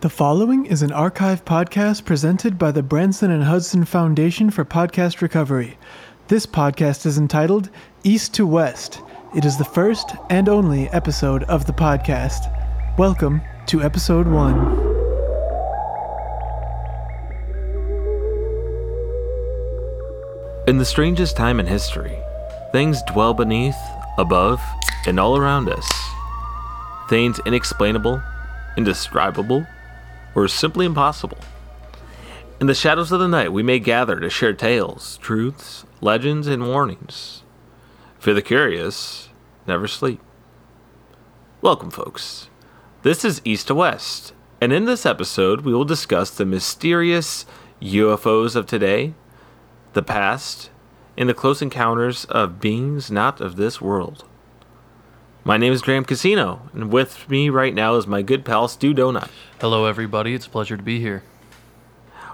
The following is an archive podcast presented by the Branson and Hudson Foundation for Podcast Recovery. This podcast is entitled East to West. It is the first and only episode of the podcast. Welcome to episode one. In the strangest time in history, things dwell beneath, above, and all around us. Things inexplainable, indescribable, or simply impossible. In the shadows of the night, we may gather to share tales, truths, legends, and warnings. For the curious, never sleep. Welcome, folks. This is East to West, and in this episode, we will discuss the mysterious UFOs of today, the past, and the close encounters of beings not of this world. My name is Graham Casino, and with me right now is my good pal Stu Donut. Hello, everybody. It's a pleasure to be here.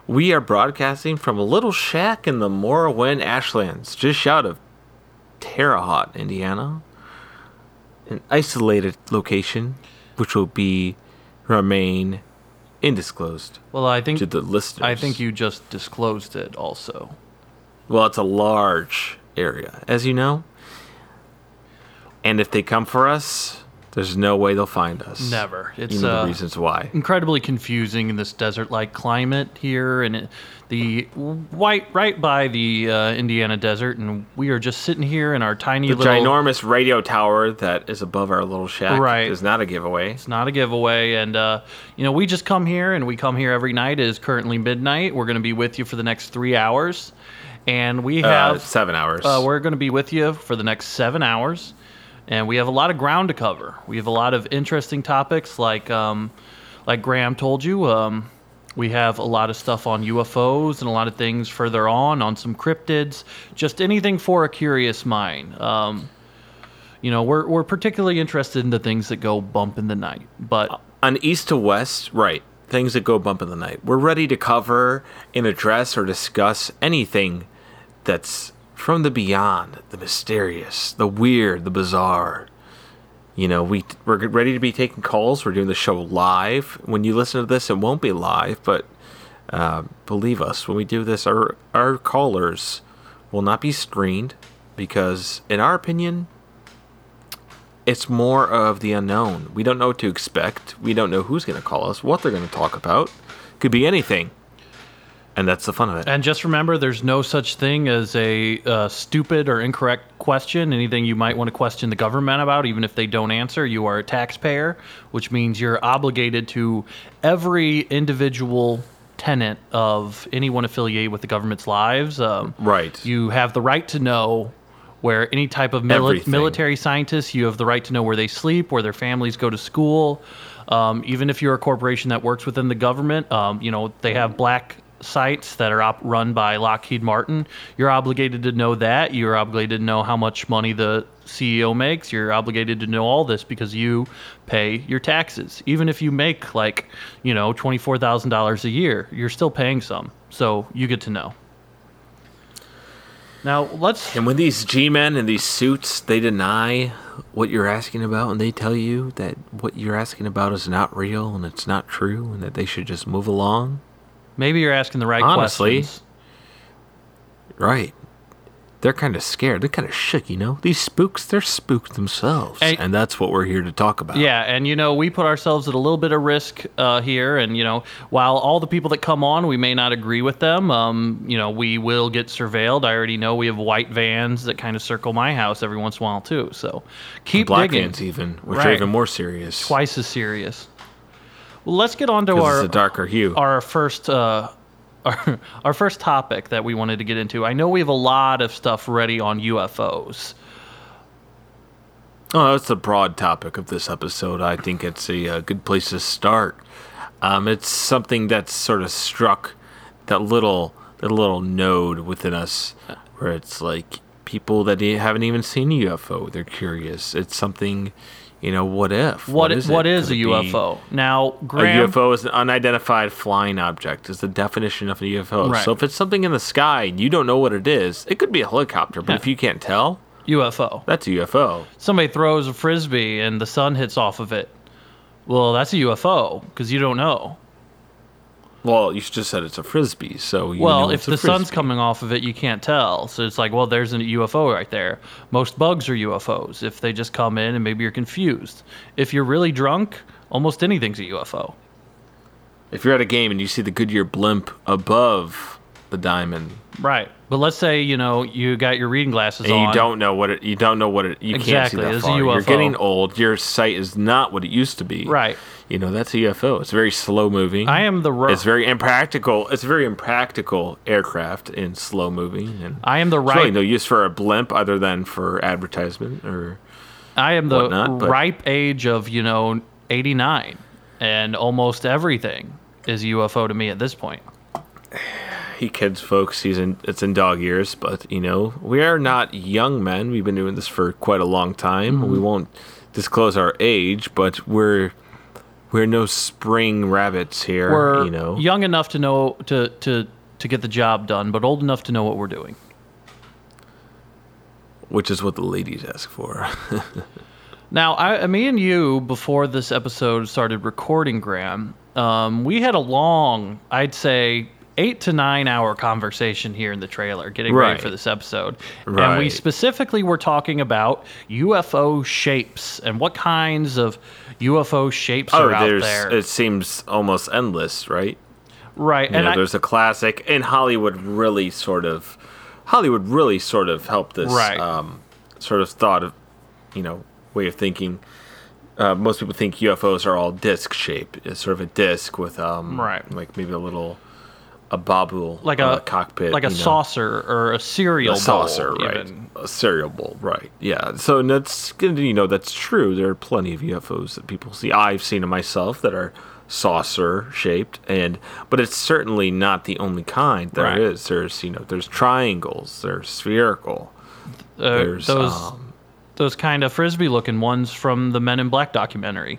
We are broadcasting from a little shack in the Morrowind Ashlands, just short of Terre Haute, Indiana. An isolated location, which will be remain indisclosed Well, I think to the listeners. I think you just disclosed it. Also, Well, it's a large area, as you know. And if they come for us, there's no way they'll find us. never. It's You know uh, the reasons why. incredibly confusing in this desert-like climate here, and it, the white right by the uh, Indiana desert, and we are just sitting here in our tiny The little. ginormous radio tower that is above our little shack Right. is not a giveaway. It's not a giveaway, and uh, you know we just come here, and we come here every night. It is currently midnight. We're going to be with you for the next three hours, and we Uh, have seven hours. Uh, we're going to be with you for the next seven hours, and we have a lot of ground to cover. We have a lot of interesting topics, like um, like Graham told you. Um, we have a lot of stuff on UFOs and a lot of things further on on some cryptids. Just anything for a curious mind. Um, you know, we're we're particularly interested in the things that go bump in the night, but. On east to west, right. Things that go bump in the night. We're ready to cover and address or discuss anything that's from the beyond, the mysterious, the weird, the bizarre. You know, we we're ready to be taking calls. We're doing the show live. When you listen to this, it won't be live, but uh, believe us, when we do this, our our callers will not be screened because, in our opinion, it's more of the unknown. We don't know what to expect. We don't know who's going to call us, what they're going to talk about. Could be anything, and that's the fun of it. And just remember, there's no such thing as a uh, stupid or incorrect question. Anything you might want to question the government about, even if they don't answer, you are a taxpayer, which means you're obligated to every individual tenant of anyone affiliated with the government's lives. Um, Right. You have the right to know where any type of mili- military scientist, you have the right to know where they sleep, where their families go to school. Um, even if you're a corporation that works within the government, um, you know, they have black sites that are op- run by Lockheed Martin. You're obligated to know that. You're obligated to know how much money the CEO makes. You're obligated to know all this because you pay your taxes. Even if you make like, you know, $24,000 a year, you're still paying some. So you get to know. Now, let's And when these G men in these suits, they deny what you're asking about, and they tell you that what you're asking about is not real and it's not true, and that they should just move along. Maybe you're asking the right Honestly, questions. Right. They're kind of scared. They're kind of shook, you know? These spooks, they're spooked themselves. Hey- and that's what we're here to talk about. Yeah, and you know, we put ourselves at a little bit of risk uh, here, and you know, while all the people that come on, we may not agree with them. Um, you know, we will get surveilled. I already know we have white vans that kind of circle my house every once in a while too. So keep Black digging. fans, even, which are even more serious. Twice as serious. Well, let's get on to our it's a darker hue. our first uh, our, our first topic that we wanted to get into. I know we have a lot of stuff ready on UFOs. Oh, that's the broad topic of this episode. I think it's a, uh good place to start. Um, it's something that's sort of struck that little that little node within us, where it's like people that haven't even seen a UFO, they're curious. It's something, you know, what if? What is is, what is a UFO? Now, A UFO is an unidentified flying object. Is the definition of a UFO. Right. So if it's something in the sky and you don't know what it is, it could be a helicopter. But Yeah. if you can't tell, UFO. that's a UFO. Somebody throws a frisbee and the sun hits off of it. Well, that's a UFO because you don't know. Well, you just said it's a frisbee, so you Well, know if it's a the sun's coming off of it, you can't tell. So it's like, well, there's a UFO right there. Most bugs are UFOs if they just come in and maybe you're confused. If you're really drunk, almost anything's a UFO. if you're at a game and you see the Goodyear blimp above the diamond, Right. But let's say, you know, you got your reading glasses and on. you don't know what it, you don't know what it, you can't see that it's a far. You're getting old. Your sight is not what it used to be. Right. You know that's a UFO. It's very slow moving. I am the ro- It's very impractical. It's a very impractical aircraft and slow moving, and I am the there's really right no use for a blimp other than for advertisement or. I am the whatnot, but- ripe age of, you know, 89 and almost everything is UFO to me at this point. he kids folks he's in it's in dog years but you know we are not young men we've been doing this for quite a long time Mm-hmm. we won't disclose our age but we're we're no spring rabbits here We're you know young enough to know to to to get the job done, but old enough to know what we're doing. which is what the ladies ask for Now, I, me and you, before this episode started recording, Graham, um, we had a long, I'd say, eight to nine hour conversation here in the trailer getting ready for this episode. And we Right. specifically were talking about UFO shapes and what kinds of UFO shapes oh are out there. it seems almost endless right right. you and know I, there's a classic and hollywood really sort of hollywood really sort of helped this Right. um, sort of thought of you know way of thinking uh, most people think UFOs are all disc shape. It's sort of a disc with um, Right. like maybe a little a bobble, like uh, a cockpit, like a you know. saucer or a cereal a saucer, bowl, right? even. A cereal bowl, right? Yeah. So and that's you know that's true. There are plenty of UFOs that people see. I've seen them myself that are saucer shaped, and but it's certainly not the only kind there is. Right. There's you know there's triangles. There's spherical. Uh, There's those um, those kind of frisbee looking ones from the Men in Black documentary.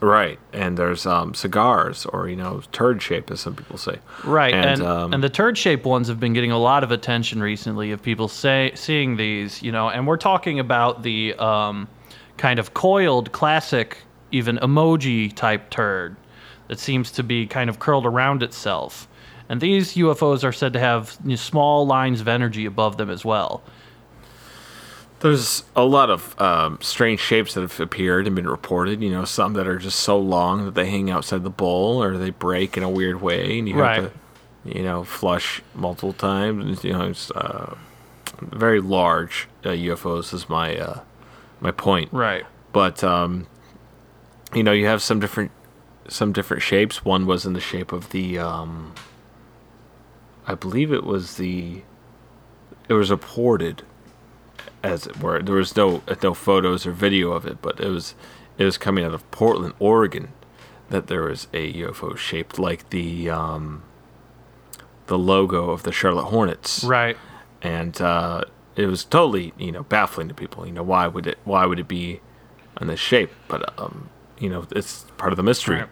Right, and there's um, cigars or you know turd shape, as some people say. Right, and And, and, um, the turd shape ones have been getting a lot of attention recently of people say seeing these, you know, and we're talking about the um, kind of coiled classic, even emoji type turd that seems to be kind of curled around itself. And these UFOs are said to have you know, small lines of energy above them as well. There's a lot of um, strange shapes that have appeared and been reported. You know, some that are just so long that they hang outside the bowl or they break in a weird way, and you Right. have to, you know, flush multiple times. And, you know, it's uh, very large uh, UFOs is my uh, my point. Right. But um, you know, you have some different some different shapes. One was in the shape of the, um, I believe it was the, it was reported, as it were. There was no no photos or video of it, but it was it was coming out of Portland, Oregon, that there was a UFO shaped like the um, the logo of the Charlotte Hornets Right. and uh, it was totally you know baffling to people. You know why would it why would it be in this shape? But um, you know it's part of the mystery. Right.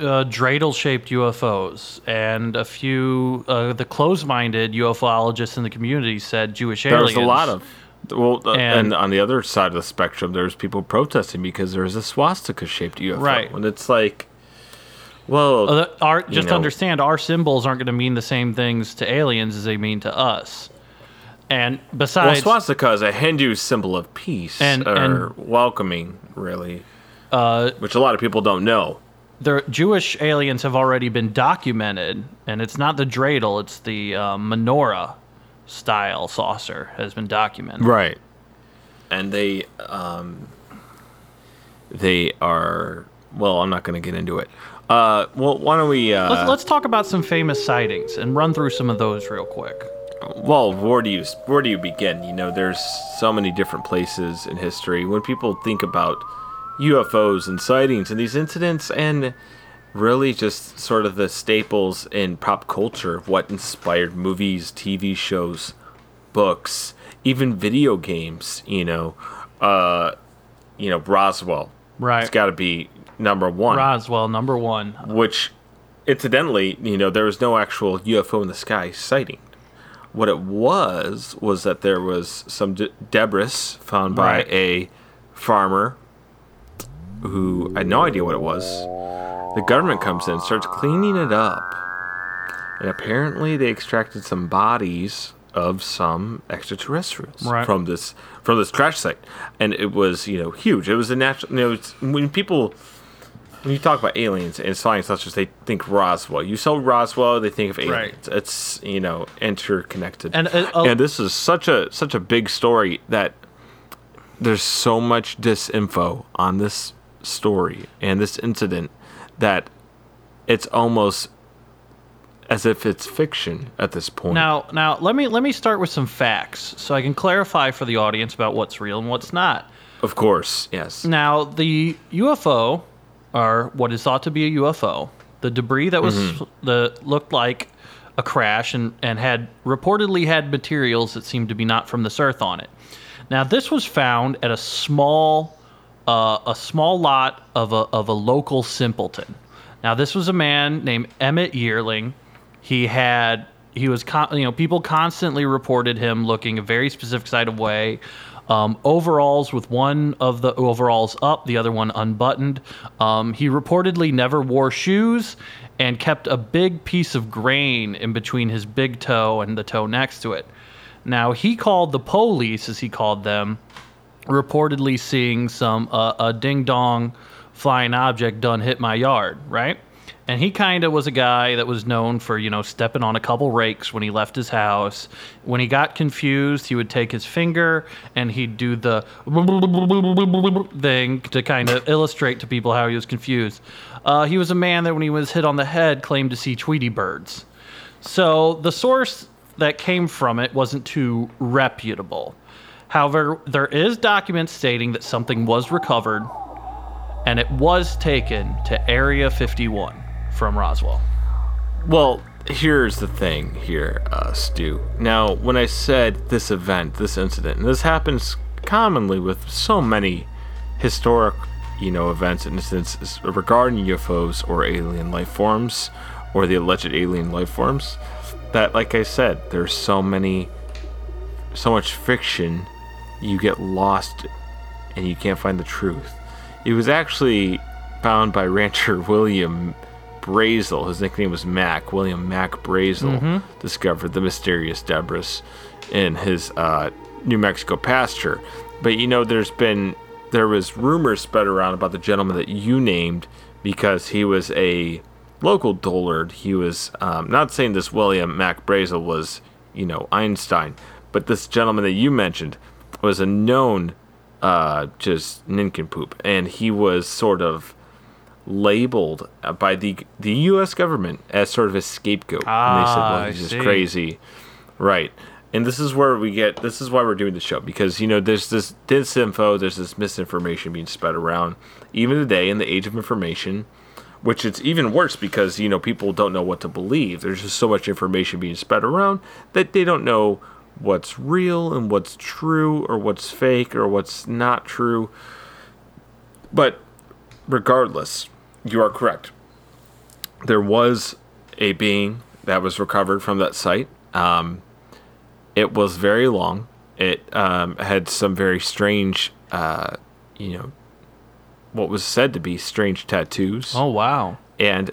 uh, dreidel-shaped UFOs, and a few uh, the closed-minded UFOologists in the community said Jewish aliens. was a lot of well, uh, and, And- on the other side of the spectrum, there's people protesting because there's a swastika shaped UFO, Right. And it's like, well, Uh, our, just know. understand, our symbols aren't going to mean the same things to aliens as they mean to us. And besides, well, swastika is a Hindu symbol of peace And- or and- welcoming, really, uh, which a lot of people don't know. the Jewish aliens have already been documented, and it's not the dreidel; it's the uh, menorah style saucer has been documented. Right. And they um they are well, I'm not going to get into it. Uh well, why don't we uh Let's, let's talk about some famous sightings and run through some of those real quick. well, where do you where do you begin? You know, there's so many different places in history when people think about UFOs and sightings and these incidents and really just sort of the staples in pop culture of what inspired movies, TV shows, books, even video games, you know. Uh you know, Roswell. Right. It's got to be number 1 Roswell, number one. which incidentally, you know, there was no actual UFO in the sky sighting. What it was was that there was some de- debris found by Right. a farmer who had no idea what it was. The government comes in, starts cleaning it up, and apparently they extracted some bodies of some extraterrestrials Right. from this from this trash site, and it was you know huge. It was a natural. You know, it's, when people when you talk about aliens and flying saucers, they think Roswell. You saw Roswell, they think of aliens. It's you know interconnected. And, uh, uh, and this is such a such a big story that there's so much disinfo on this story and this incident that it's almost as if it's fiction at this point. Now, now let me let me start with some facts so I can clarify for the audience about what's real and what's not. of course, yes. Now, the UFO, or what is thought to be a UFO, the debris that was mm-hmm. the looked like a crash and, and had reportedly had materials that seemed to be not from this earth on it. Now, this was found at a small uh, a small lot of a of a local simpleton. Now, this was a man named Emmett Yearling. He had he was con- you know people constantly reported him looking a very specific side of way. Um, overalls with one of the overalls up, the other one unbuttoned. Um, he reportedly never wore shoes and kept a big piece of grain in between his big toe and the toe next to it. Now he called the police, as he called them, reportedly seeing some uh, a ding dong flying object done hit my yard, right? And he kind of was a guy that was known for, you know, stepping on a couple rakes when he left his house. When he got confused, he would take his finger and he'd do the thing to kind of illustrate to people how he was confused. Uh, he was a man that when he was hit on the head claimed to see Tweety birds. So the source that came from it wasn't too reputable. However, there is documents stating that something was recovered and it was taken to Area 51 from Roswell. Well, here's the thing here, uh, Stu. Now, when I said this event, this incident, and this happens commonly with so many historic, you know, events and incidents regarding UFOs or alien life forms or the alleged alien life forms, that, like I said, there's so many, so much fiction, you get lost and you can't find the truth. It was actually found by rancher William Brazel. His nickname was Mac. William Mac Brazel discovered the mysterious debris in his uh, New Mexico pasture. But you know, there's been there was rumors spread around about the gentleman that you named because he was a local dullard. He was um, not saying this William Mac Brazel was you know Einstein, but this gentleman that you mentioned was a known uh, just nincompoop, and he was sort of labeled uh, by the the U.S. government as sort of a scapegoat. and they said, Ah, "Well, I he's just see. crazy," right? And this is where we get. This is why we're doing the show because you know there's this disinfo, there's this misinformation being spread around, even today in the age of information. Which it's even worse because you know people don't know what to believe. There's just so much information being spread around that they don't know what's real and what's true or what's fake or what's not true. But regardless, you are correct. There was a being that was recovered from that site. Um, it was very long. It um, had some very strange, uh, you know, what was said to be strange tattoos Oh, wow. and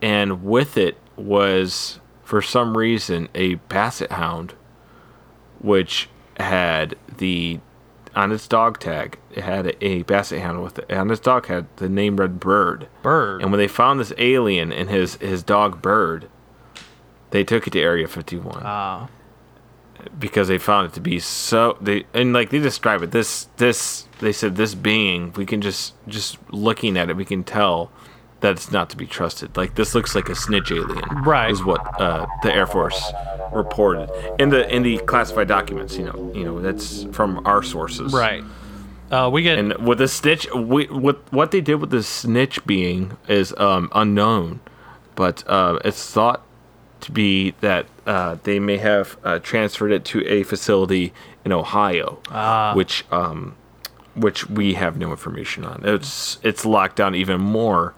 and with it was for some reason a basset hound which had the on its dog tag it had a, basset hound with it on its dog had the name red bird Bird. and when they found this alien and his his dog bird they took it to area 51 Ah. because they found it to be so they and like they describe it this this they said this being we can just just looking at it we can tell that it's not to be trusted like this looks like a snitch alien Right. is what uh, the air force reported in the in the classified documents you know you know that's from our sources right. Uh, we get and with the snitch we, with what they did with the snitch being is um, unknown but uh, it's thought to be that uh, they may have uh, transferred it to a facility in Ohio, which um, which we have no information on. It's it's locked down even more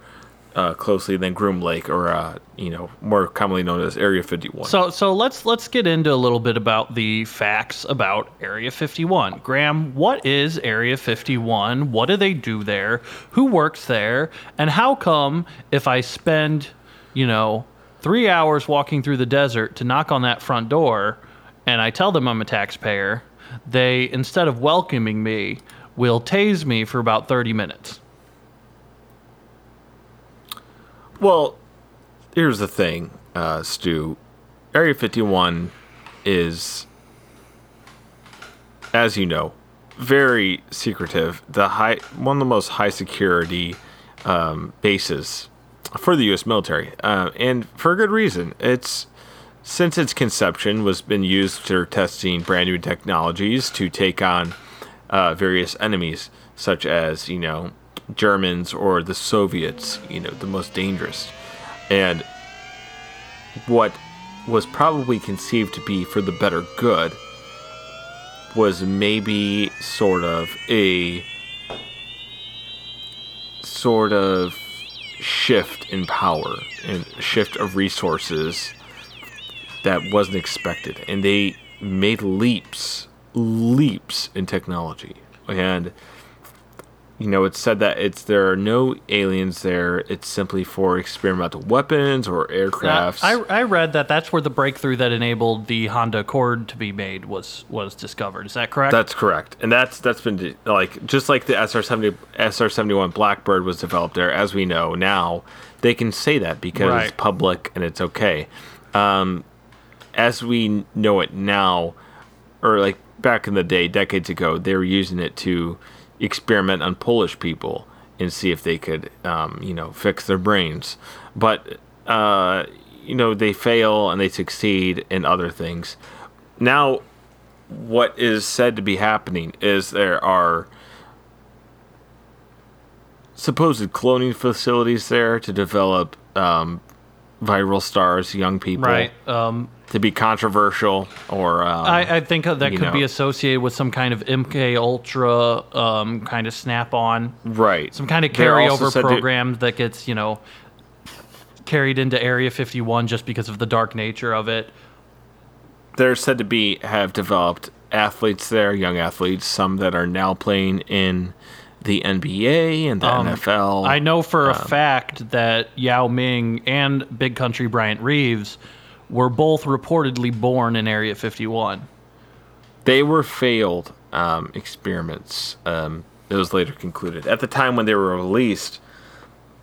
uh, closely than Groom Lake, or uh, you know, more commonly known as Area 51. So so let's let's get into a little bit about the facts about Area 51. Graham, what is Area 51? What do they do there? Who works there? And how come if I spend, you know, 3 hours walking through the desert to knock on that front door and I tell them I'm a taxpayer, they instead of welcoming me will tase me for about 30 minutes. Well, here's the thing, uh, Stu. Area 51 is, as you know, very secretive. The high, one of the most high security um, bases for the U.S. military, uh, and for a good reason. It's since its conception was been used for testing brand new technologies to take on uh, various enemies, such as you know Germans or the Soviets, you know, the most dangerous. And what was probably conceived to be for the better good was maybe sort of a sort of shift in power and shift of resources that wasn't expected and they made leaps leaps in technology and you know, it's said that it's there are no aliens there. It's simply for experimental weapons or aircrafts. I, I read that that's where the breakthrough that enabled the Honda Accord to be made was was discovered. Is that correct? That's correct, and that's that's been like just like the SR seventy SR seventy one Blackbird was developed there. As we know now, they can say that because Right. it's public and it's okay. Um, as we know it now, or like back in the day, decades ago, they were using it to experiment on Polish people and see if they could, um, you know, fix their brains. But uh, you know, they fail and they succeed in other things. Now, what is said to be happening is there are supposed cloning facilities there to develop um, viral stars, young people, right. Um, to be controversial or um, I, I think that could be associated with some kind of MK Ultra um, kind of snap on, right some kind of carryover said to- program that gets you know carried into Area 51 just because of the dark nature of it. they're said to be have developed athletes there, young athletes, some that are now playing in the NBA and the NFL. Um, I know for a fact that Yao Ming and Big Country Bryant Reeves were both reportedly born in Area 51. they were failed um, experiments. Um, it was later concluded. At the time when they were released,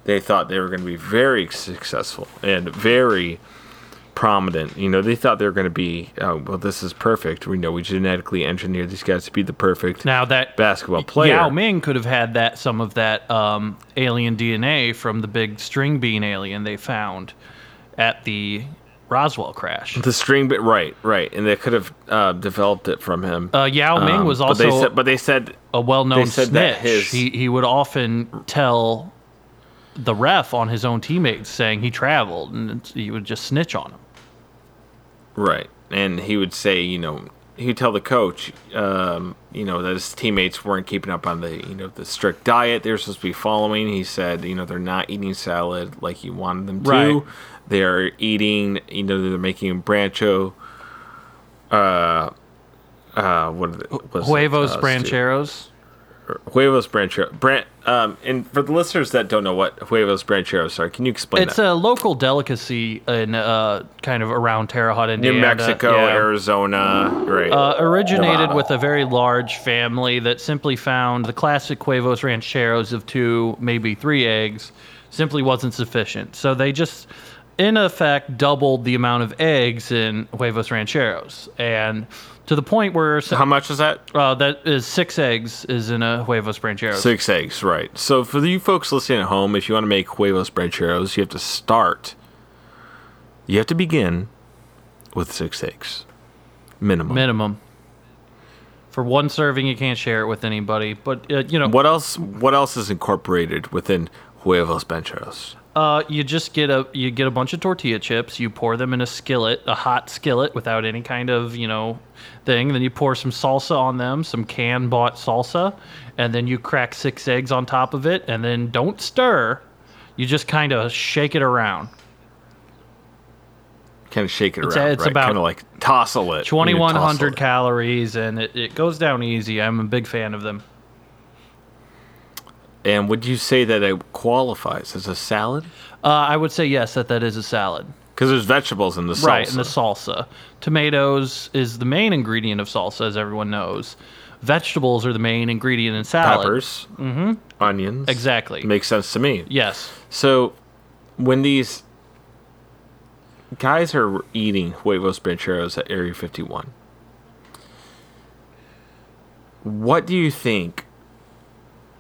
they thought they were going to be very successful and very prominent. You know, they thought they were going to be, oh, well, this is perfect. We know we genetically engineered these guys to be the perfect Now that basketball player. Yao Ming could have had that some of that um, alien DNA from the big string bean alien they found at the Roswell crash. The string bit, right, right, and they could have uh, developed it from him. Uh, Yao Ming Um, was but also they said, but they said a well-known they said snitch. that his- He he would often tell the ref on his own teammates saying he traveled, and he would just snitch on him. right, and he would say, you know, he would tell the coach, um, you know, that his teammates weren't keeping up on the, you know, the strict diet they were supposed to be following. He said, you know, they're not eating salad like he wanted them to. Right. They are eating, you know, they're making brancho. Uh, uh, what are the, it, Huevos Brancheros. Huevos Brancheros. Brant, um, and for the listeners that don't know what Huevos Brancheros are, can you explain It's that? a local delicacy in uh, kind of around Terre Haute, New Mexico, Yeah. Arizona, right? Uh, originated with a very large family that simply found the classic Huevos Rancheros of two, maybe three eggs, simply wasn't sufficient. So they just, in effect, doubled the amount of eggs in Huevos Rancheros. And to the point where How much is that? uh, that is six eggs is in a Huevos Rancheros. Six eggs, right. So for you folks listening at home, if you want to make Huevos rancheros, you have to start. You have to begin with six eggs, minimum. minimum. For one serving, you can't share it with anybody. But uh, you know, What else? What else is incorporated within Huevos Brancheros? Uh, you just get a you get a bunch of tortilla chips. You pour them in a skillet, a hot skillet, without any kind of you know thing. Then you pour some salsa on them, some can bought salsa, and then you crack six eggs on top of it, and then don't stir. You just kind of shake it around. Kind of shake it It's- around, it's right? about kind of like tossle it. 2100 calories and it, it goes down easy. I'm a big fan of them. And would you say that it qualifies as a salad? Uh, I would say yes, that that is a salad. Because there's vegetables in the salsa. Right, and the salsa. Tomatoes is the main ingredient of salsa, as everyone knows. Vegetables are the main ingredient in salad. Peppers, mm-hmm. onions. Exactly. Makes sense to me. Yes. So, when these guys are eating huevos rancheros at Area 51, what do you think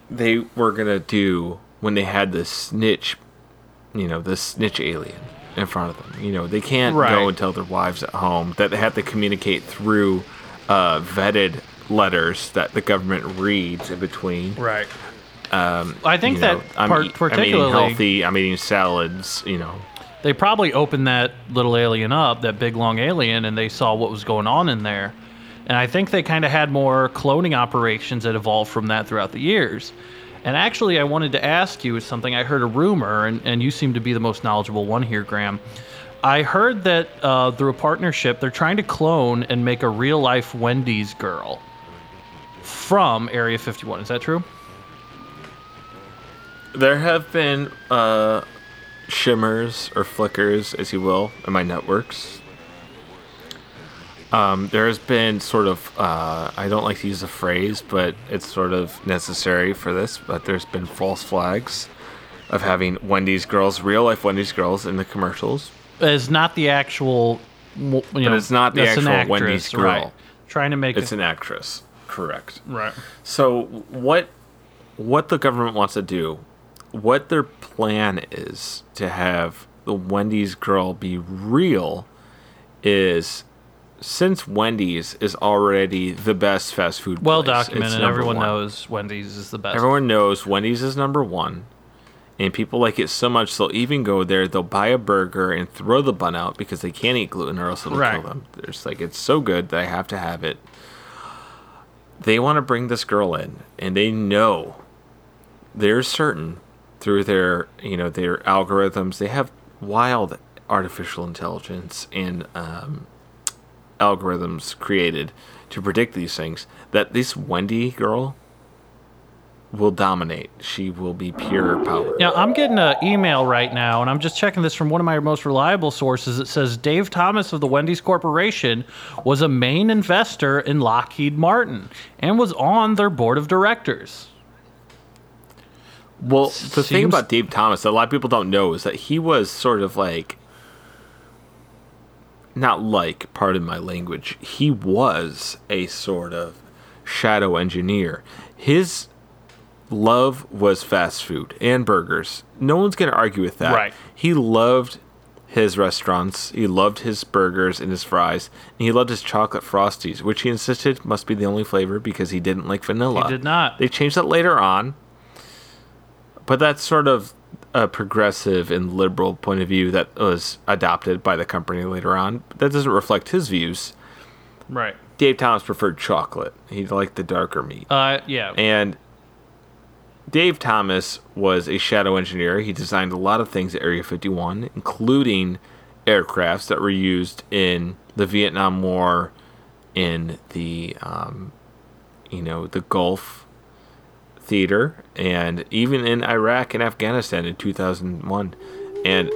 they were gonna do when they had this snitch, you know, this snitch alien in front of them? You know, they can't Right. go and tell their wives at home that they have to communicate through uh, vetted letters that the government reads in between. Right. Um, I think that know, I'm, part, eat- I'm particularly eating healthy. I'm eating salads. You know, they probably opened that little alien up, that big long alien, and they saw what was going on in there. And I think they kind of had more cloning operations that evolved from that throughout the years. And actually, I wanted to ask you something. I heard a rumor, and, and you seem to be the most knowledgeable one here, Graham. I heard that uh, through a partnership, they're trying to clone and make a real life Wendy's girl from Area 51. Is that true? there have been uh, shimmers or flickers, as you will, in my networks. Um, there has been sort of, uh, I don't like to use the phrase, but it's sort of necessary for this, but there's been false flags of having Wendy's girls, real life Wendy's girls in the commercials. Is not the actual. You know, it's not the actual actress, Wendy's girl. Right. Trying to make It's it. an actress. Correct. Right. So what what the government wants to do, what their plan is to have the Wendy's girl be real is since Wendy's is already the best fast food Well place, documented. Everyone one. knows Wendy's is the best. Everyone knows Wendy's is number one. And people like it so much they'll even go there, they'll buy a burger and throw the bun out because they can't eat gluten or else it'll Right. kill them. There's like it's so good that I have to have it. They want to bring this girl in and they know they're certain through their you know their algorithms they have wild artificial intelligence and um, algorithms created to predict these things that this wendy girl will dominate she will be pure power Now, I'm getting an email right now, and I'm just checking this from one of my most reliable sources. It says Dave Thomas of the Wendy's Corporation was a main investor in Lockheed Martin and was on their board of directors. well the thing about dave thomas that a lot of people don't know is that he was sort of like not like pardon my language he was a sort of shadow engineer. His love was fast food and burgers. No one's going to argue with that. Right. he loved his restaurants he loved his burgers and his fries and he loved his chocolate frosties which he insisted must be the only flavor because he didn't like vanilla. He did not. they changed that later on. But that's sort of a progressive and liberal point of view that was adopted by the company later on. That doesn't reflect his views. Right. Dave Thomas preferred chocolate. He liked the darker meat. Uh, yeah. And Dave Thomas was a shadow engineer. He designed a lot of things at Area 51, including aircrafts that were used in the Vietnam War, in the, um, you know, the Gulf theater, and even in Iraq and Afghanistan in 2001. And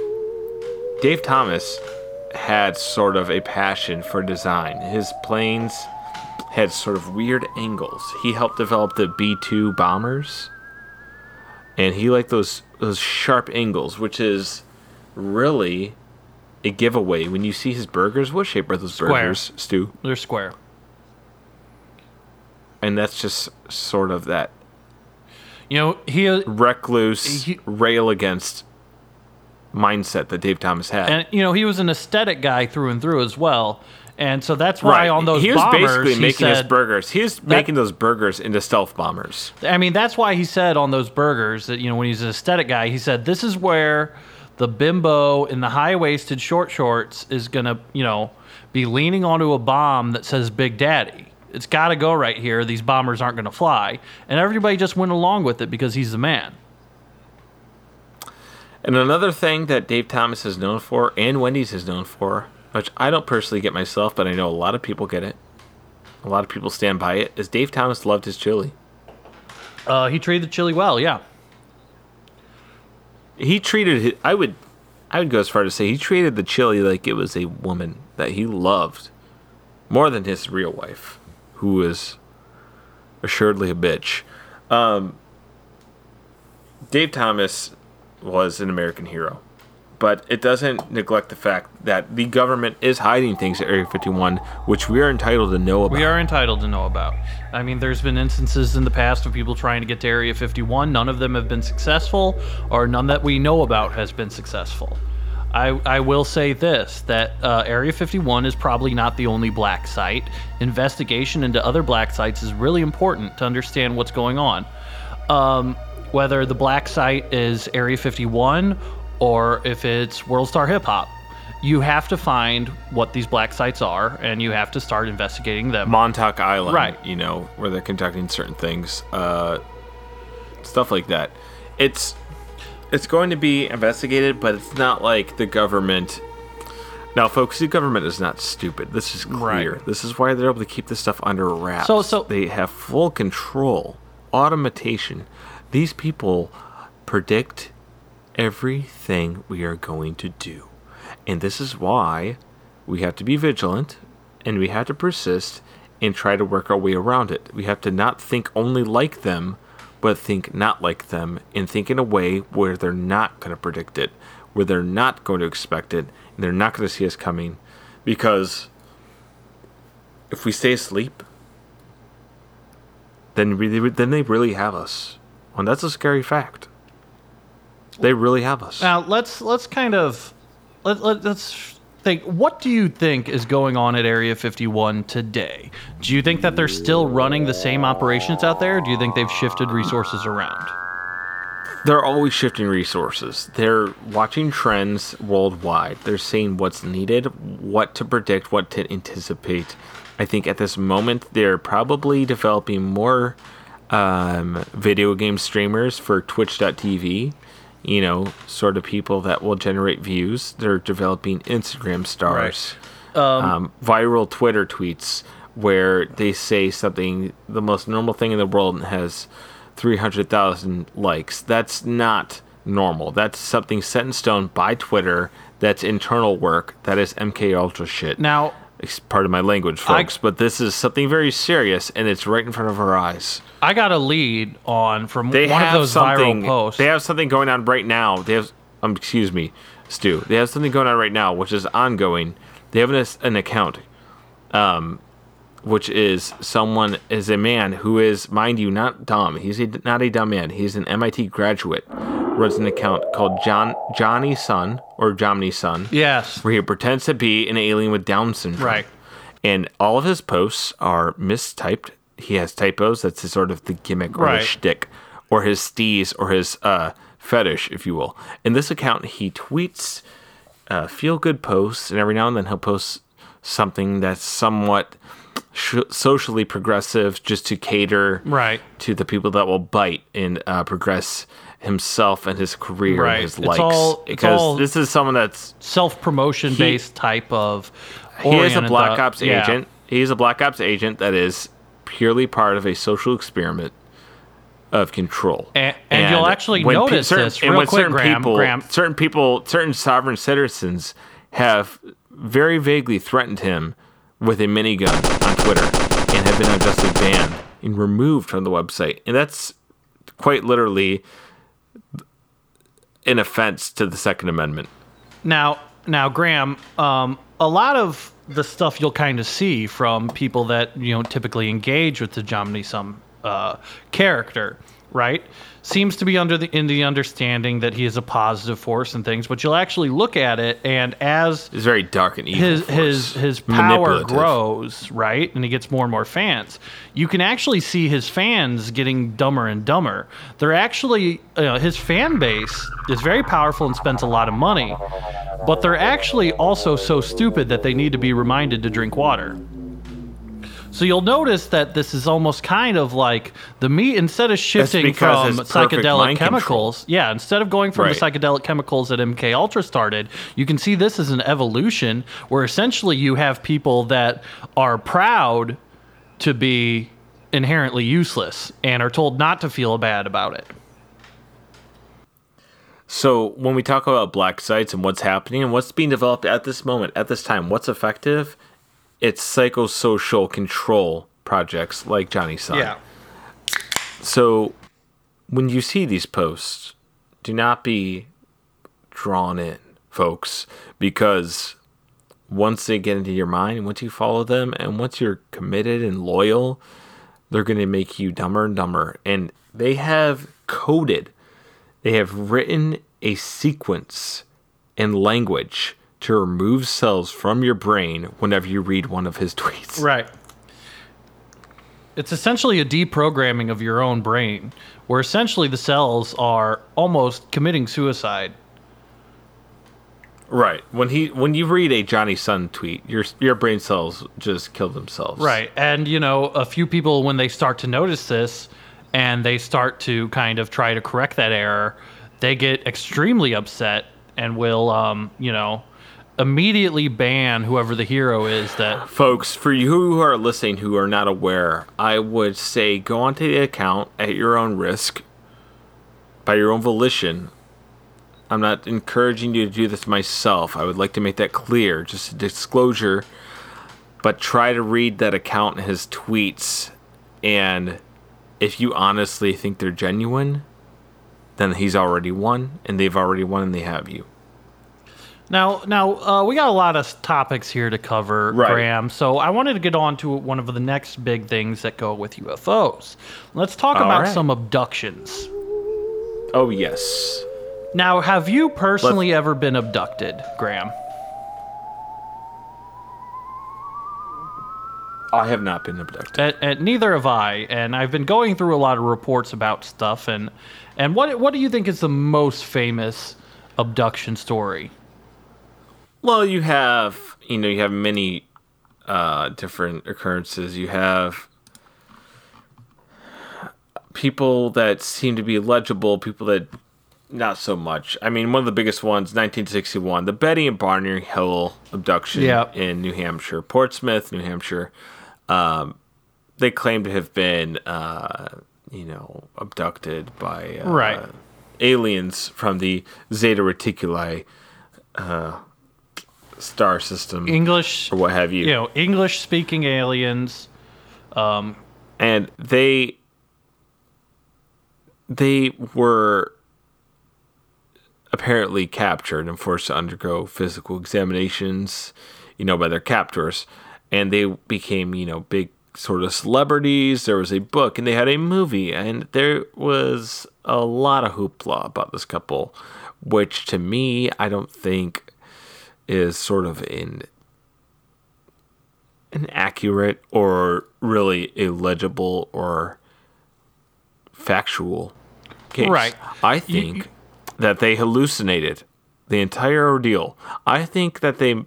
Dave Thomas had sort of a passion for design. His planes had sort of weird angles. He helped develop the B 2 bombers. And he liked those those sharp angles, which is really a giveaway when you see his burgers. What shape are those Square. burgers, Stu? They're square. And that's just sort of that You know, he uh, recluse, He- rail against mindset that Dave Thomas had. and you know he was an aesthetic guy through and through as well, and so that's why on those he was bombers basically he making his burgers. He was making those burgers into stealth bombers. I mean, that's why he said on those burgers that, you know, when he's an aesthetic guy, he said, this is where the bimbo in the high waisted short shorts is going to, you know, be leaning onto a bomb that says Big Daddy. It's got to go right here. These bombers aren't going to fly. And everybody just went along with it because he's the man. And another thing that Dave Thomas is known for, and Wendy's is known for, which I don't personally get myself, but I know a lot of people get it. A lot of people stand by it. Is Dave Thomas loved his chili? Uh, he treated the chili well, yeah. He treated it. I would, I would go as far to say he treated the chili like it was a woman that he loved, more than his real wife, who was assuredly a bitch. Um, Dave Thomas was an American hero, but it doesn't neglect the fact that the government is hiding things at Area 51, which we are entitled to know about. We are entitled to know about. I mean, there's been instances in the past of people trying to get to Area 51. None of them have been successful, or none that we know about has been successful. I, I will say this that uh, Area 51 is probably not the only black site. Investigation into other black sites is really important to understand what's going on. Um, whether the black site is Area 51 or if it's World Star Hip Hop, you have to find what these black sites are and you have to start investigating them. Montauk Island, Right. You know where they're conducting certain things, uh, stuff like that. It's it's going to be investigated, but it's not like the government. Now, folks, the government is not stupid. This is clear. Right. This is why they're able to keep this stuff under wraps. So- so- they have full control, automation. These people predict everything we are going to do, and this is why we have to be vigilant and we have to persist and try to work our way around it. We have to not think only like them, but think not like them and think in a way where they're not going to predict it, where they're not going to expect it, and they're not going to see us coming. Because if we stay asleep, then we, then they really have us. And that's a scary fact. They really have us. Now let's let's kind of let, let, let's think. What do you think is going on at Area 51 today? Do you think that they're still running the same operations out there? Do you think they've shifted resources around? They're always shifting resources. They're watching trends worldwide. They're seeing what's needed, what to predict, what to anticipate. I think at this moment they're probably developing more um, video game streamers for Twitch.tv. You know, sort of people that will generate views. They're developing Instagram stars, um, viral Twitter tweets where they say something, the most normal thing in the world, and has 300,000 likes. That's not normal. That's something set in stone by Twitter. That's internal work. That is MK Ultra shit. Now, It's part of my language, I- but this is something very serious, and it's right in front of our eyes. I got a lead on from They one of those something. viral posts. They have something going on right now. They have, um, excuse me, Stu. They have something going on right now, which is ongoing. They have an, an account, um, which is someone is a man who is, mind you, not dumb. He's a, not a dumb man. He's an MIT graduate. Runs an account called John Jonny Sun or Jomny Sun yes. where he pretends to be an alien with Down syndrome. Right. And all of his posts are mistyped. He has typos. That's his sort of the gimmick or Right. his shtick or his steez or his uh, fetish, if you will. In this account, he tweets uh, feel good posts, and every now and then he'll post something that's somewhat sh- socially progressive just to cater Right. to the people that will bite and uh, progress himself and his career Right. and his It's likes. all- it's because all- this is someone that's Self promotion based type of. he is a black ops agent. He's a black ops agent that is purely part of a social experiment of control. And- and you'll actually notice certain- this and real when quick, certain Graham- people, Graham. certain people, certain sovereign citizens have very vaguely threatened him with a minigun on Twitter and have been unjustly banned and removed from the website. And that's quite literally an offense to the Second Amendment. Now, now, Graham, um, a lot of the stuff you'll kind of see from people that you know typically engage with the Jomny Sun uh, character, right, seems to be under the in the understanding that he is a positive force and things. But you'll actually look at it, and as It's very dark and evil. his force. his his power grows, right, and he gets more and more fans. You can actually see his fans getting dumber and dumber. They're actually uh, his fan base is very powerful and spends a lot of money, but they're actually also so stupid that they need to be reminded to drink water. So you'll notice that this is almost kind of like the meat instead of shifting from psychedelic chemicals. Yeah, instead of going from Right. the psychedelic chemicals that MK Ultra started, you can see this as an evolution where essentially you have people that are proud to be inherently useless and are told not to feel bad about it. So when we talk about black sites and what's happening and what's being developed at this moment, at this time, what's effective? It's psychosocial control projects like Jonny Sun. So when you see these posts, do not be drawn in, folks, because once they get into your mind, once you follow them, and once you're committed and loyal, they're going to make you dumber and dumber. And they have coded, they have written a sequence and language to remove cells from your brain whenever you read one of his tweets. Right. It's essentially a deprogramming of your own brain, where essentially the cells are almost committing suicide. Right. When he when you read a Jonny Sun tweet, your your brain cells just kill themselves. Right. And, you know, a few people, when they start to notice this and they start to kind of try to correct that error, they get extremely upset and will, um, you know, immediately ban whoever the hero is that. Folks, for you who are listening who are not aware, I would say go onto the account at your own risk, by your own volition. I'm not encouraging you to do this myself. I would like to make that clear, just a disclosure. But try to read that account and his tweets, and if you honestly think they're genuine, then he's already won, and they've already won, and they have you. Now, now uh, we got a lot of topics here to cover, Right. Graham. So I wanted to get on to one of the next big things that go with UFOs. Let's talk All about right. some abductions. Oh yes. Now, have you personally ever been abducted, Graham? I have not been abducted. And, and neither have I. And I've been going through a lot of reports about stuff. And and what what do you think is the most famous abduction story? Well, you have you know you have many uh, different occurrences. You have people that seem to be legible, people that not so much. I mean, one of the biggest ones, 1961, the Betty and Barney Hill abduction Yeah. in New Hampshire, Portsmouth, New Hampshire. Um, they claim to have been, uh, you know, abducted by uh, Right. aliens from the Zeta Reticuli uh, star system English, or what have you. you know, English speaking aliens. Um, and they they were apparently captured and forced to undergo physical examinations you know by their captors and they became you know big sort of celebrities there was a book and they had a movie and there was a lot of hoopla about this couple which to me i don't think is sort of in accurate or really illegible or factual case. Right. I think that they hallucinated the entire ordeal. I think that they.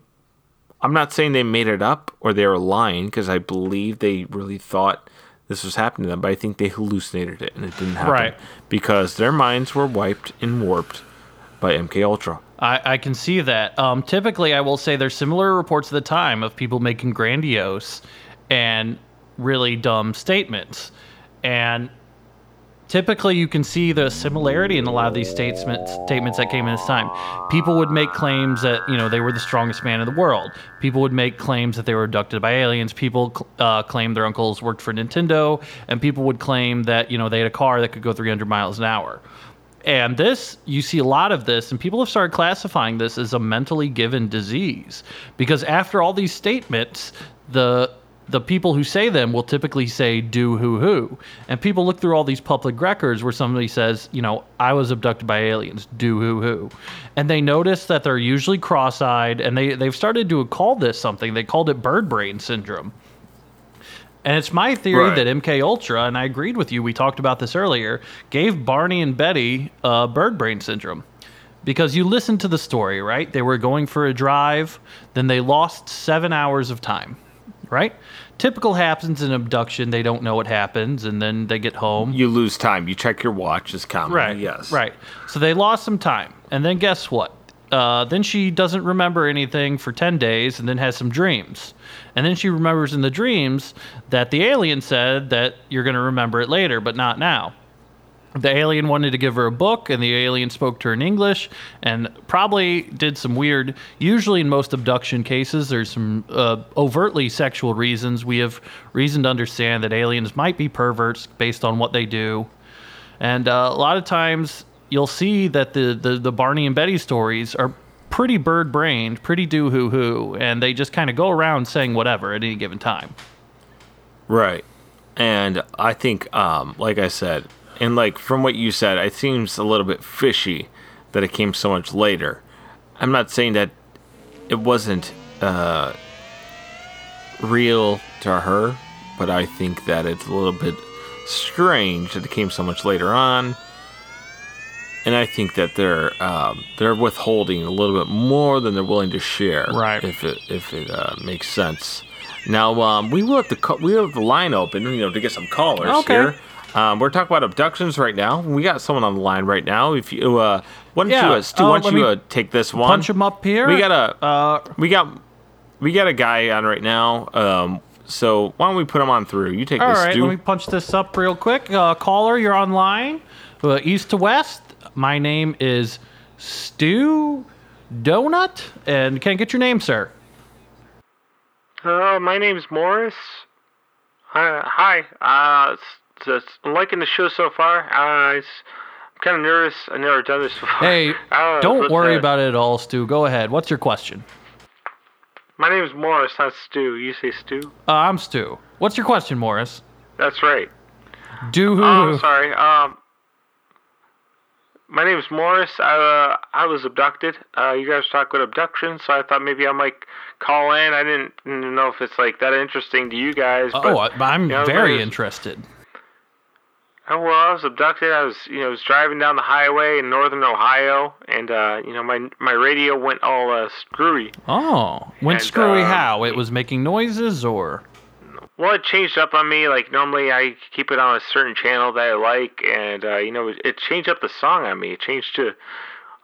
I'm not saying they made it up or they were lying because I believe they really thought this was happening to them, but I think they hallucinated it and it didn't happen Right. because their minds were wiped and warped by MK Ultra. I, I can see that. Um, typically, I will say there's similar reports at the time of people making grandiose and really dumb statements. And typically, you can see the similarity in a lot of these statements statements that came in this time. People would make claims that you know they were the strongest man in the world. People would make claims that they were abducted by aliens. People uh, claimed their uncles worked for Nintendo, and people would claim that you know they had a car that could go 300 miles an hour. And this, you see a lot of this, and people have started classifying this as a mentally given disease because after all these statements, the the people who say them will typically say do who who, and people look through all these public records where somebody says, you know, I was abducted by aliens, do who who, and they notice that they're usually cross-eyed, and they they've started to call this something. They called it bird brain syndrome. And it's my theory Right. that MK Ultra, and I agreed with you. We talked about this earlier. Gave Barney and Betty uh, bird brain syndrome because you listen to the story, right? They were going for a drive, then they lost seven hours of time, right? Typical happens in abduction. They don't know what happens, and then they get home. You lose time. You check your watch is common. Right. Yes. Right. So they lost some time. And then guess what? Uh, then she doesn't remember anything for 10 days and then has some dreams. And then she remembers in the dreams that the alien said that you're going to remember it later, but not now. The alien wanted to give her a book, and the alien spoke to her in English and probably did some weird. Usually, in most abduction cases, there's some uh, overtly sexual reasons. We have reason to understand that aliens might be perverts based on what they do. And uh, a lot of times you'll see that the, the, the Barney and Betty stories are pretty bird brained, pretty do hoo hoo, and they just kind of go around saying whatever at any given time. Right. And I think, um, like I said, and like from what you said, it seems a little bit fishy that it came so much later. I'm not saying that it wasn't uh, real to her, but I think that it's a little bit strange that it came so much later on. And I think that they're um, they're withholding a little bit more than they're willing to share, Right. If it if it uh, makes sense. Now um, we will have the co- we have the line open, you know, to get some callers Okay. here. Um, we're talking about abductions right now. We got someone on the line right now. If you, uh, why don't Yeah, you, uh, Stu, uh, why don't you uh, take this one? Punch them up here. We got a Uh, we got we got a guy on right now. Um, so why don't we put him on through? You take all this, right, Stu. let me punch this up real quick. Uh, caller, you're online. Uh, east to west. My name is Stu Donut, and can I get your name, sir? Uh, my name's Morris. Uh, hi. Uh, it's, it's, I'm liking the show so far. Uh, I'm kind of nervous. I've never done this before. Hey, Uh, don't worry about it at all, Stu. Go ahead. What's your question? My name's Morris, not Stu. You say Stu? Uh, I'm Stu. What's your question, Morris? That's right. Do who? Oh, I'm sorry. Um, my name is Morris. I, uh, I was abducted. Uh, you guys talk about abduction, so I thought maybe I might call in. I didn't, didn't know if it's like that interesting to you guys. oh, but, I, I'm you know, very there's- interested. Oh, well, I was abducted. I was, you know, was driving down the highway in northern Ohio, and uh, you know, my my radio went all uh, screwy. Oh, went And, screwy um, how? It was making noises or? Well, it changed up on me. Like normally, I keep it on a certain channel that I like, and uh, you know, it, it changed up the song on me. It changed to,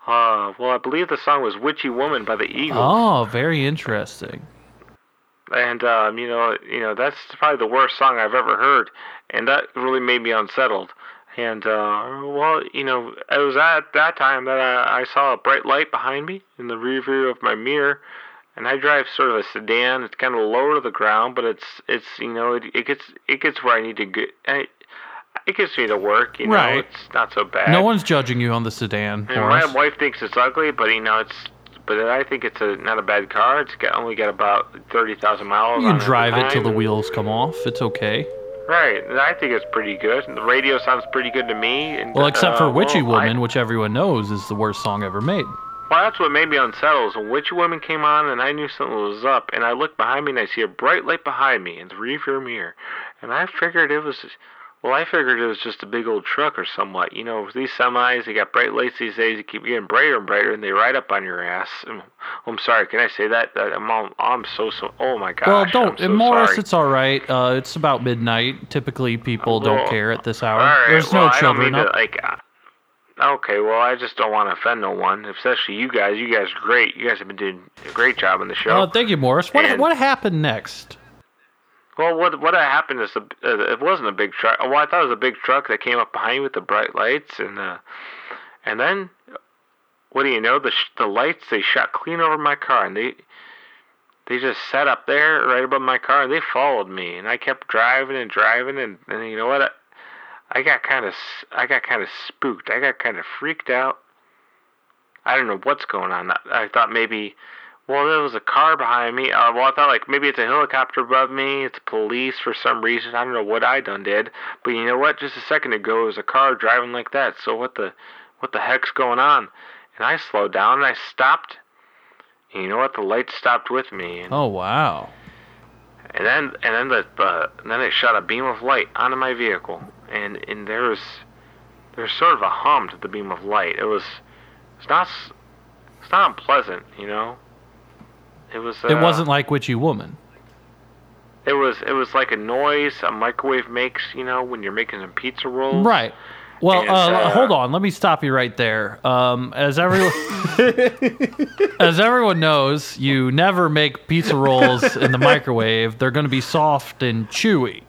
uh, well, I believe the song was "Witchy Woman" by the Eagles. Oh, very interesting. and um, you know, you know that's probably the worst song I've ever heard, and that really made me unsettled. And uh, well, you know, it was at that time that I, I saw a bright light behind me in the rear view of my mirror, and I drive sort of a sedan. It's kind of low to the ground, but it's it's you know it, it gets it gets where I need to get. I, it gets me to work. You know, Right. it's not so bad. No one's judging you on the sedan, And my wife thinks it's ugly, but you know it's. But I think it's a not a bad car. It's got only got about thirty thousand miles. You can drive it till the wheels come off. It's okay. Right, and I think it's pretty good. The radio sounds pretty good to me. And, Well, except uh, for Witchy well, I- Woman, which everyone knows is the worst song ever made. Well, that's what made me unsettled. So Witchy Woman came on, and I knew something was up. And I looked behind me, and I see a bright light behind me in the rearview mirror. And I figured it was, well, I figured it was just a big old truck or somewhat. You know, these semis, they got bright lights these days. They keep getting brighter and brighter, and they ride up on your ass. And, I'm sorry, can I say that? I'm, all, I'm so so. Oh my gosh. well, don't, so Morris. sorry. It's all right. Uh, it's about midnight. Typically, people don't care at this hour. Right, There's well, no I don't children mean to, like. uh, Okay, well, I just don't want to offend no one, especially you guys. You guys are great. You guys have been doing a great job on the show. Oh, thank you, Morris. What And- what happened next? well, what what happened is the, uh, it wasn't a big truck. Well, I thought it was a big truck that came up behind me with the bright lights, and uh, and then what do you know? The sh- the lights they shot clean over my car, and they they just sat up there right above my car, and they followed me, and I kept driving and driving, and, and you know what? I, got kind of I got kind of spooked. I got kind of freaked out. I don't know what's going on. I, thought maybe, well, there was a car behind me. Uh, well, I thought like maybe it's a helicopter above me. It's police for some reason. I don't know what I done did. But you know what? Just a second ago, it was a car driving like that. So what the, what the heck's going on? And I slowed down and I stopped. And you know what? The light stopped with me. And, Oh wow. And then and then the uh, and then it shot a beam of light onto my vehicle, and and there was there's sort of a hum to the beam of light. It was it's not it's not unpleasant, you know. It was. Uh, it wasn't like Witchy Woman. it was it was like a noise a microwave makes, you know, when you're making some pizza rolls. Right. Well, uh, uh, hold on. Let me stop you right there. Um, as everyone, as everyone knows, you never make pizza rolls in the microwave. They're going to be soft and chewy,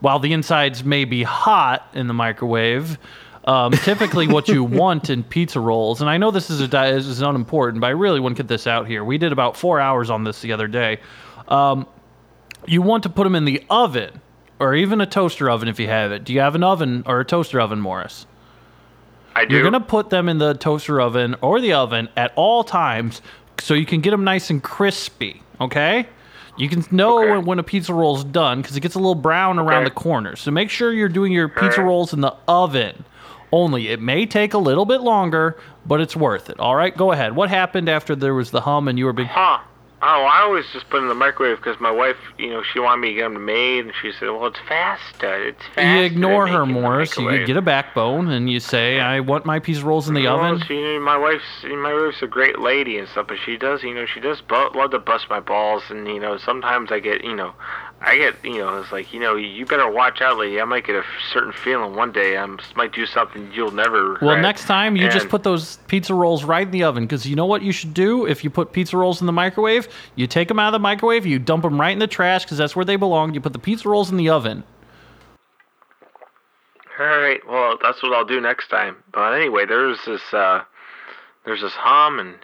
while the insides may be hot in the microwave. Um, typically, what you want in pizza rolls, and I know this is a di- this is unimportant, but I really want to get this out here. We did about four hours on this the other day. Um, you want to put them in the oven or even a toaster oven if you have it. Do you have an oven or a toaster oven, Morris? I do. You're going to put them in the toaster oven or the oven at all times so you can get them nice and crispy, okay? You can know Okay. when, when a pizza roll's done because it gets a little brown around Okay. the corners. So make sure you're doing your pizza right. rolls in the oven. Only it may take a little bit longer, but it's worth it. All right, go ahead. What happened after there was the hum and you were being Huh. Oh, I always just put it in the microwave because my wife, you know, she wanted me to get them made, and she said, "Well, it's fast. Uh, it's fast." you ignore her, the Morris. You get a backbone and you say, "I want my pizza rolls in the Well, oven." she, you know, my wife's my wife's a great lady and stuff, but she does, you know, she does bu- love to bust my balls, and you know, sometimes I get, you know, I get, you know, it's like, you know, you better watch out, lady. I might get a certain feeling one day. I might do something you'll never. Well, next time you just put those pizza rolls right in the oven because you know what you should do if you put pizza rolls in the microwave? You take them out of the microwave, you dump them right in the trash because that's where they belong. You put the pizza rolls in the oven. All right. Well, that's what I'll do next time. But anyway, there's this uh, there's this hum, and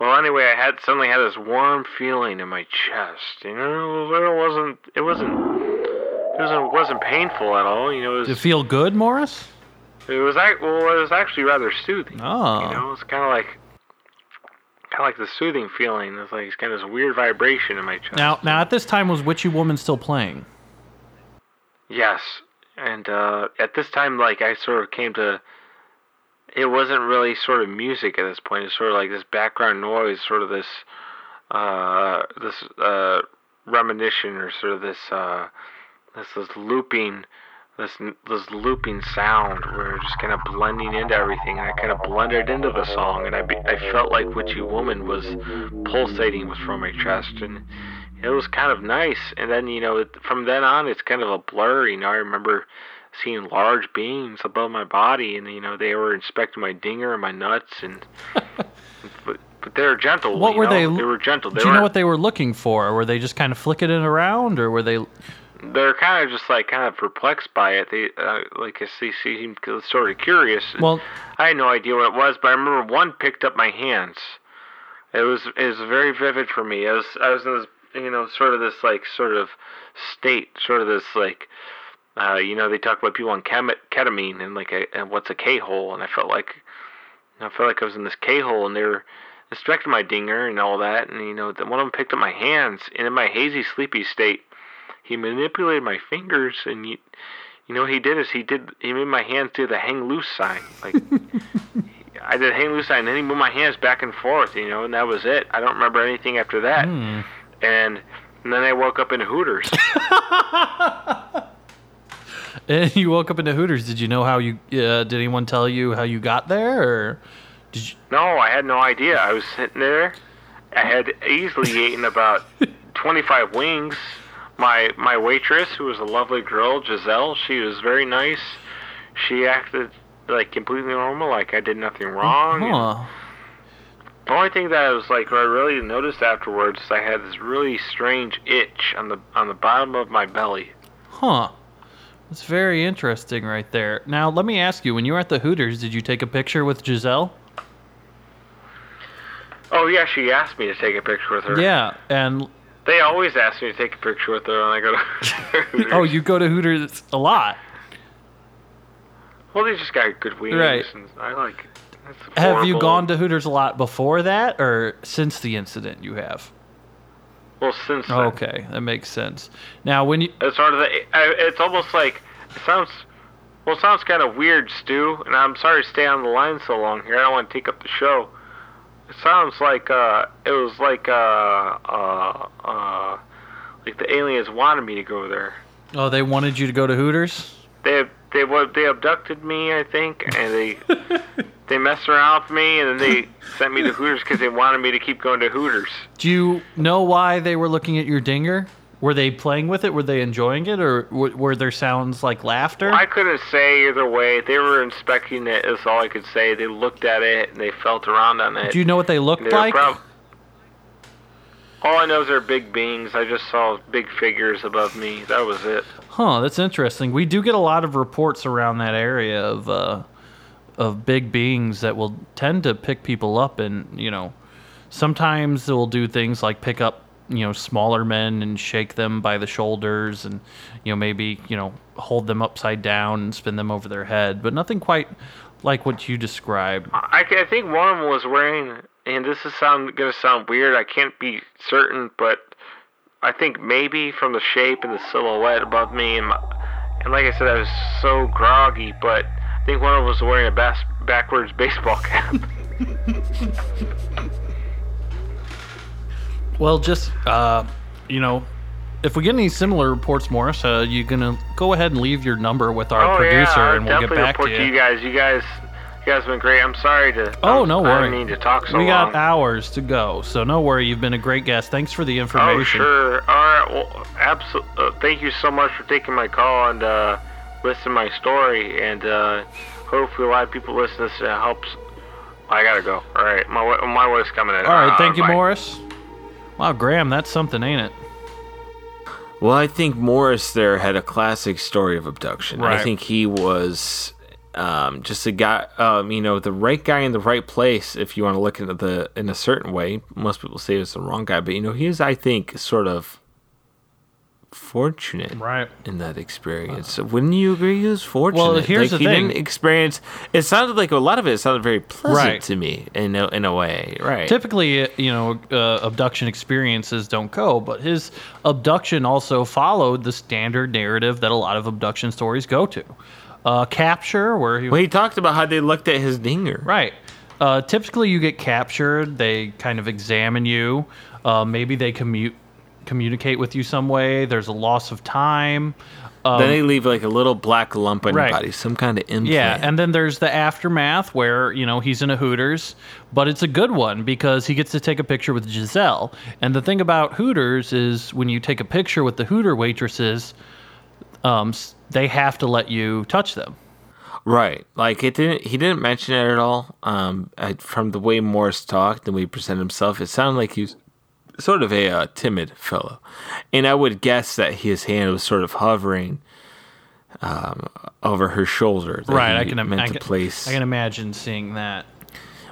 well, anyway, I had suddenly had this warm feeling in my chest. You know, it wasn't it wasn't it wasn't wasn't painful at all. You know, it Does it feel good, Morris? it was well, it was actually rather soothing. Oh. You know, it's kind of like kind of like the soothing feeling. It's like it's kind of this weird vibration in my chest. Now, now at this time, was Witchy Woman still playing? Yes, and uh, at this time, like I sort of came to, it wasn't really sort of music at this point. It's sort of like this background noise, sort of this, uh, this uh, reminiscence, or sort of this, uh, this this looping, this this looping sound, where just kind of blending into everything, and I kind of blended into the song, and I be, I felt like Witchy Woman was pulsating was from my chest, and it was kind of nice. And then, you know, it, from then on, it's kind of a blur. You know, I remember seeing large beings above my body, and you know, they were inspecting my dinger and my nuts, and but, but they were gentle. What were know? they- They were gentle. They Do you know what they were looking for? Were they just kind of flicking it around, or were they? They're kind of just like kind of perplexed by it. They uh, like they seemed sort of curious. Well, I had no idea what it was, but I remember one picked up my hands. It was it was very vivid for me. I was I was in this you know sort of this like sort of state, sort of this like uh, you know they talk about people on ketamine and like a, and what's a K hole, and I felt like I felt like I was in this K hole, and they were inspecting my dinger and all that, and you know one of them picked up my hands, and in my hazy sleepy state, he manipulated my fingers, and you you know what he did is he did he made my hands do the hang loose sign like. I did hang loose sign, and then he moved my hands back and forth, you know, and that was it. I don't remember anything after that. hmm. And, and then I woke up in Hooters. And you woke up in the Hooters. Did you know how you? Uh, did anyone tell you how you got there, or did you? no, I had no idea. I was sitting there. I had easily eaten about 25 wings. My my waitress, who was a lovely girl, Giselle, she was very nice. She acted like completely normal, like I did nothing wrong. Huh. The only thing that I was like, I really noticed afterwards, is I had this really strange itch on the on the bottom of my belly. Huh. That's very interesting right there. Now, let me ask you, when you were at the Hooters, did you take a picture with Giselle? Oh yeah, she asked me to take a picture with her. Yeah, and They always ask me to take a picture with her when I go to. Hooters. oh, you go to Hooters a lot. Well, they just got good wings, Right. and I like. That's Have you gone to Hooters a lot before that, or since the incident you have? Well, since then. Okay, that makes sense. Now, when you It's sort of the. It's almost like it sounds. Well, it sounds kind of weird, Stu, and I'm sorry to stay on the line so long here. I don't want to take up the show. It sounds like uh, it was like uh, uh, uh, like the aliens wanted me to go there. oh, they wanted you to go to Hooters. They they what they abducted me, I think, and they they messed around with me, and then they sent me to Hooters because they wanted me to keep going to Hooters. Do you know why they were looking at your dinger? Were they playing with it? Were they enjoying it, or w- were there sounds like laughter? I couldn't say either way. They were inspecting it. Is all I could say. They looked at it and they felt around on it. Do you know what they looked They like? prob- all I know is they're big beings. I just saw big figures above me. That was it. Huh, that's interesting. We do get a lot of reports around that area of uh, of big beings that will tend to pick people up, and you know, sometimes they'll do things like pick up you know smaller men and shake them by the shoulders, and you know maybe you know hold them upside down and spin them over their head, but nothing quite like what you described. I, I think one of them was wearing, and this is sound gonna sound weird. I can't be certain, but I think maybe from the shape and the silhouette above me, and, my, and like I said, I was so groggy. But I think one of us was wearing a bas- backwards baseball cap. Well, just uh, you know. If we get any similar reports, Morris, uh, you gonna go ahead and leave your number with our oh producer, yeah, and we'll get back to to you. you guys. You guys, you guys have been great. I'm sorry to. Oh, I'm- no I worry. didn't mean to talk so we long. got hours to go, so no worry. You've been a great guest. Thanks for the information. Oh, information. sure. All right. Well, absolutely. Uh, thank you so much for taking my call and uh, listening to my story. And uh, hopefully, a lot of people listen to this. It helps. I gotta go. All right. My wi- my wife's coming in. All right, Uh, thank you, bye. Morris. Wow, Graham, that's something, ain't it? Well, I think Morris there had a classic story of abduction. I think he was um, just a guy, um, you know, the right guy in the right place. If you want to look into the in a certain way, most people say it's the wrong guy, but you know, he is, I think, sort of fortunate Right. in that experience. Wouldn't you agree? He was fortunate. Well here's like, the he thing. didn't experience. It sounded like a lot of it sounded very pleasant Right. to me in a, in a way. Right. Typically, uh, you know, uh, abduction experiences don't go, but his abduction also followed the standard narrative that a lot of abduction stories go to. Uh, capture, where he Well, he talked about how they looked at his dinger. Right. Uh, typically, you get captured. They kind of examine you. Uh, maybe they commute, communicate with you some way. There's a loss of time. Um, then they leave like a little black lump on Right. your body, some kind of implant. yeah, and then there's the aftermath where you know he's in a Hooters, but it's a good one because he gets to take a picture with Giselle. And the thing about Hooters is when you take a picture with the Hooter waitresses, um, they have to let you touch them. right. Like it didn't. He didn't mention it at all. Um, I, from the way Morris talked and the way he presented himself, it sounded like he was sort of a uh, timid fellow, and I would guess that his hand was sort of hovering um, over her shoulder. Right, I can, im- I can, place. I can imagine seeing that.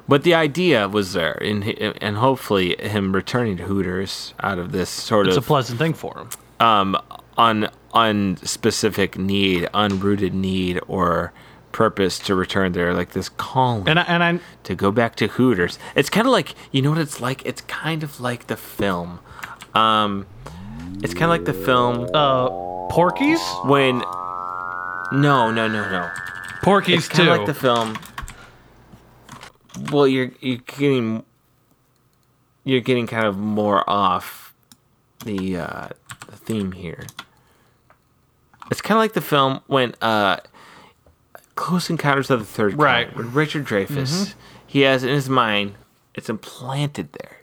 But the idea was there, and and hopefully him returning to Hooters out of this sort of It's a pleasant thing for him. um un unspecific need, unrooted need or purpose to return there, like this calling And I, and I to go back to Hooters. It's kind of like you know what it's like. It's kind of like the film. Um, it's kind of like the film uh, Porky's, when. No, no, no, no. Porky's It's kind too. of like the film. Well, you're you're getting you're getting kind of more off the uh, the theme here. It's kind of like the film when uh, Close Encounters of the Third Kind, Right. when Richard Dreyfuss he has in his mind it's implanted there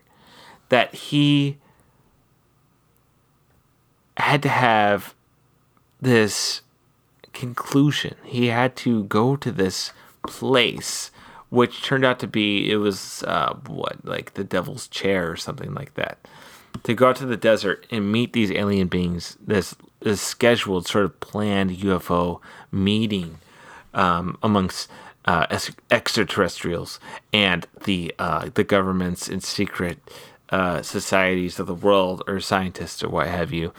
that he had to have this conclusion. He had to go to this place, which turned out to be it was uh, what like the Devil's Chair or something like that. To go out to the desert and meet these alien beings, this this scheduled sort of planned UFO meeting um, amongst uh, ex- extraterrestrials and the uh, the governments and secret uh, societies of the world or scientists or what have you.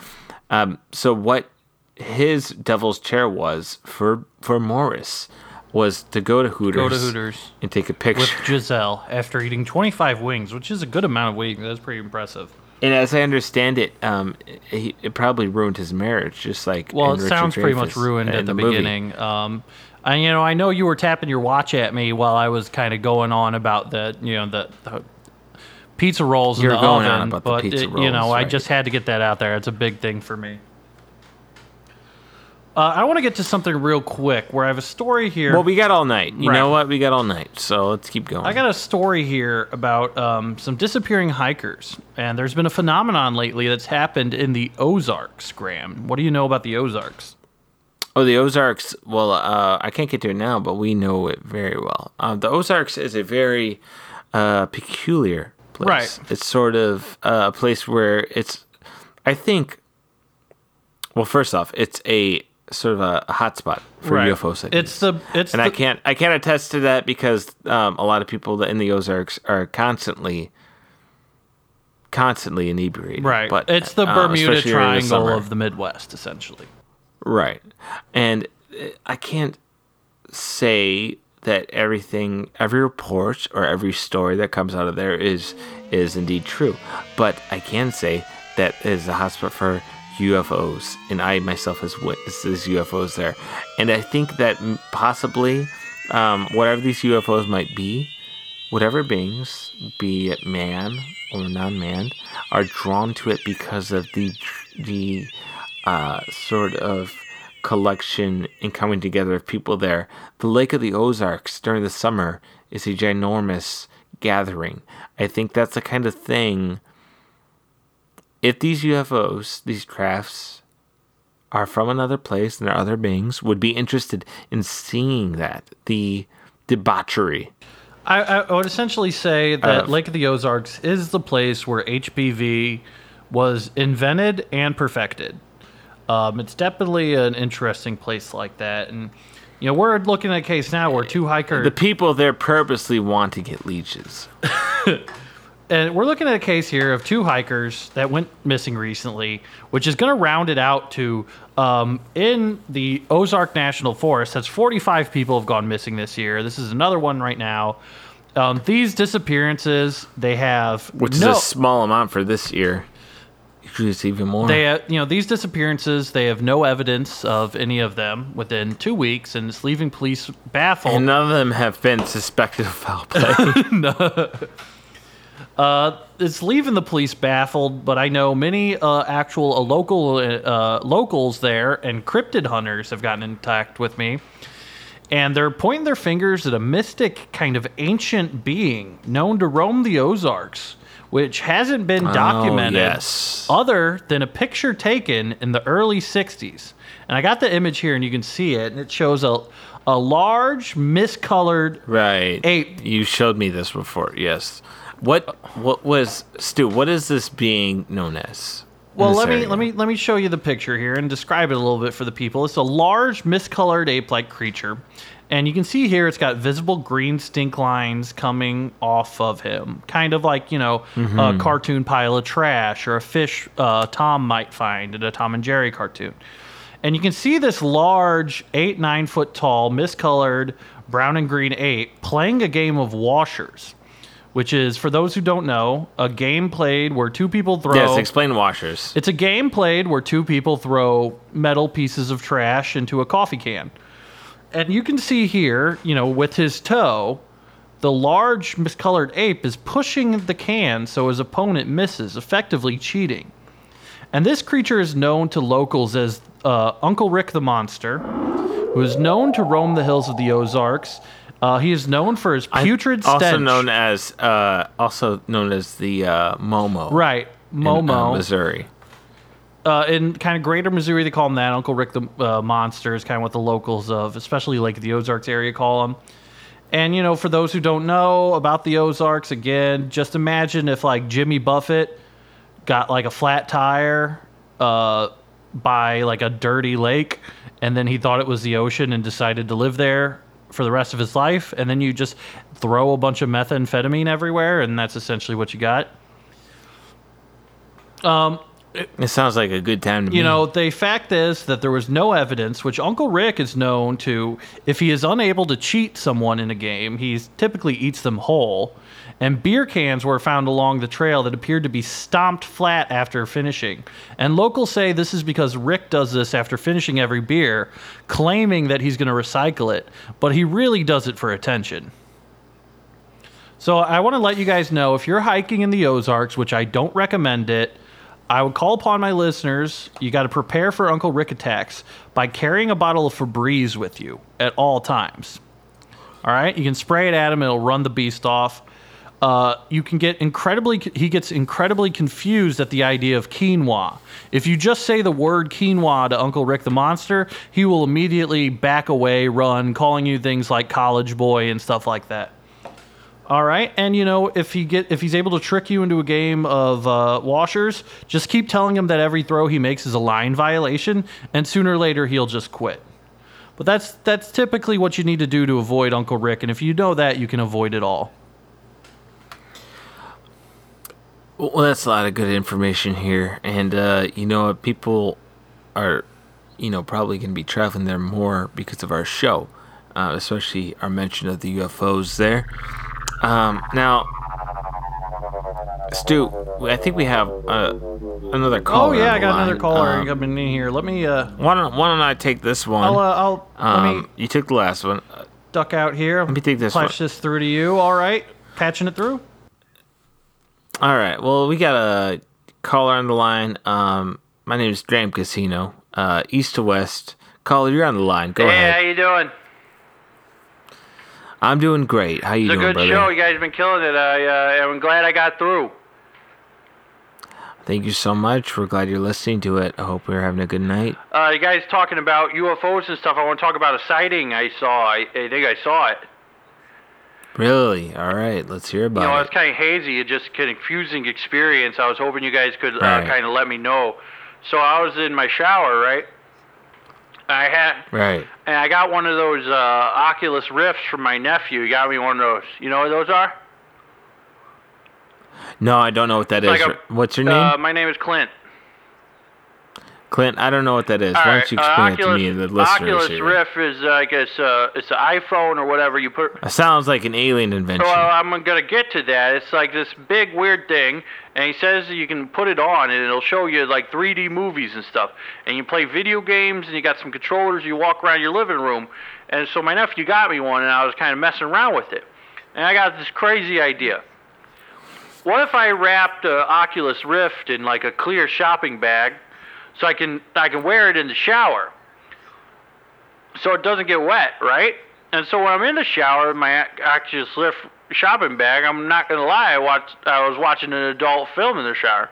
Um, so what his devil's chair was for for Morris was to go to Hooters, Go to Hooters and take a picture with. Giselle after eating 25 wings, which is a good amount of wings. That's pretty impressive. And as I understand it, um, he, it probably ruined his marriage, just like Well, it Richard sounds pretty much ruined at the, movie. beginning. Um, and you know, I know you were tapping your watch at me while I was kind of going on about the, you know, the, the pizza rolls You're in the going oven. on about the pizza it- you know, rolls, I just had to get that out there. It's a big thing for me. Uh, I want to get to something real quick where I have a story here. Well, we got all night. You know what? We got all night. So let's keep going. I got a story here about um, some disappearing hikers, and there's been a phenomenon lately that's happened in the Ozarks. Graham, what do you know about the Ozarks? Oh, the Ozarks. Well, uh, I can't get to it now, but we know it very well. Uh, the Ozarks is a very uh, peculiar place. Right. It's sort of uh, a place where it's, I think. Well, first off, it's a sort of a, hotspot for UFO sightings. It's the it's and the, I can't I can't attest to that because um, a lot of people that in the Ozarks are constantly constantly inebriated. right. But it's the uh, Bermuda especially during the Triangle of the Midwest, essentially. Right. And uh, I can't say that everything every report or every story that comes out of there is is indeed true. But I can say that it is a hotspot for UFOs and I myself has witnessed these UFOs there. And I think that possibly um, whatever these UFOs might be, whatever beings, be it man or non-man, are drawn to it because of the the uh, sort of collection and coming together of people there. The Lake of the Ozarks during the summer is a ginormous gathering. I think that's the kind of thing. If these UFOs, these crafts, are from another place and there are other beings, would be interested in seeing that the debauchery. I, I would essentially say that Uh, Lake of the Ozarks is the place where HPV was invented and perfected. Um, it's definitely an interesting place like that, and you know we're looking at a case now where two hikers The people there purposely want to get leeches. and we're looking at a case here of two hikers that went missing recently, which is going to round it out to um, in the Ozark National Forest. That's 45 people have gone missing this year. This is another one right now. Um, these disappearances, they have Which no, is a small amount for this year. It's even more. they uh, you know these disappearances, they have no evidence of any of them within two weeks, and it's leaving police baffled. and none of them have been suspected of foul play. it's leaving the police baffled, but I know many uh, actual uh, local uh, locals there and cryptid hunters have gotten in contact with me, and they're pointing their fingers at a mystic kind of ancient being known to roam the Ozarks, which hasn't been oh, documented Oh, yes. other than a picture taken in the early '60s. And I got the image here, and you can see it, and it shows a a large miscolored right. Ape. You showed me this before. Yes. What what was Stu, what is this being known as? Well, let me let me let me show you the picture here and describe it a little bit for the people. It's a large, miscolored ape-like creature, and you can see here it's got visible green stink lines coming off of him, kind of like you know Mm-hmm. a cartoon pile of trash or a fish uh, Tom might find in a Tom and Jerry cartoon. And you can see this large, eight nine foot tall, miscolored brown and green ape playing a game of washers. Which is, for those who don't know, a game played where two people throw. Yes, explain washers. It's a game played where two people throw metal pieces of trash into a coffee can. And you can see here, you know, with his toe, the large miscolored ape is pushing the can so his opponent misses, effectively cheating. And this creature is known to locals as uh, Uncle Rick the Monster, who is known to roam the hills of the Ozarks. Uh, he is known for his putrid stench. also known as uh, also known as the uh, Momo. right, in, uh, Momo. Missouri. Uh, in kind of greater Missouri, they call him that. Uncle Rick the uh, Monster is kind of what the locals of, especially like the Ozarks area, call him. And you know, for those who don't know about the Ozarks, again, just imagine if like Jimmy Buffett got like a flat tire uh, by like a dirty lake, and then he thought it was the ocean and decided to live there for the rest of his life, and then you just throw a bunch of methamphetamine everywhere, and that's essentially what you got. It sounds like a good time to me. You know, the fact is that there was no evidence, which Uncle Rick is known to, if he is unable to cheat someone in a game, he typically eats them whole. And beer cans were found along the trail that appeared to be stomped flat after finishing. And locals say this is because Rick does this after finishing every beer, claiming that he's going to recycle it, but he really does it for attention. So I want to let you guys know if you're hiking in the Ozarks, which I don't recommend it, I would call upon my listeners. You got to prepare for Uncle Rick attacks by carrying a bottle of Febreze with you at all times. All right, you can spray it at him; it'll run the beast off. Uh, you can get incredibly. He gets incredibly confused at the idea of quinoa. If you just say the word quinoa to Uncle Rick the monster, he will immediately back away, run, calling you things like college boy and stuff like that. All right, and you know if he get if he's able to trick you into a game of uh, washers, just keep telling him that every throw he makes is a line violation, and sooner or later he'll just quit. But that's that's typically what you need to do to avoid Uncle Rick, and if you know that, you can avoid it all. Well, that's a lot of good information here, and uh, you know? People are, you know, probably going to be traveling there more because of our show, uh, especially our mention of the UFOs there. Um, now, Stu, I think we have uh, another caller. Oh yeah, I the got another line. caller Um, coming in here. Let me uh, why don't Why don't I take this one? I'll uh, I'll let me um, you took the last one. duck out here. Let me take this Flash one. this through to you. All right, patching it through. All right. Well, we got a caller on the line. Um, my name is Dram Casino. Uh, east to west. Caller, you're on the line. Go Hey, ahead. Hey, how you doing? I'm doing great. How you doing? It's a good brother? show. You guys have been killing it. I, uh, I'm glad I got through. Thank you so much. We're glad you're listening to it. I hope you're having a good night. Uh, you guys talking about UFOs and stuff. I want to talk about a sighting I saw. I, I think I saw it. Really? All right. Let's hear about. You know, it's it. kind of hazy. It's just a confusing experience. I was hoping you guys could uh, Right. kind of let me know. So I was in my shower, right? I had, Right. and I got one of those uh, Oculus Rifts from my nephew. He got me one of those. You know what those are? No, I don't know what that is. It's like a- What's your name? Uh, my name is Clint. Clint, I don't know what that is. All Why don't you uh, explain Oculus, it to me and the listeners Oculus here? Rift is like it's a it's an iPhone or whatever you put. It sounds like an alien invention. Well, I'm gonna get to that. It's like this big weird thing, and he says you can put it on, and it'll show you like 3D movies and stuff. And you play video games, and you got some controllers. You walk around your living room, and so my nephew got me one, and I was kind of messing around with it, and I got this crazy idea. What if I wrapped uh, Oculus Rift in like a clear shopping bag, so I can I can wear it in the shower, so it doesn't get wet, right? And so when I'm in the shower, my Oculus Rift shopping bag, I'm not gonna lie, I watched I was watching an adult film in the shower.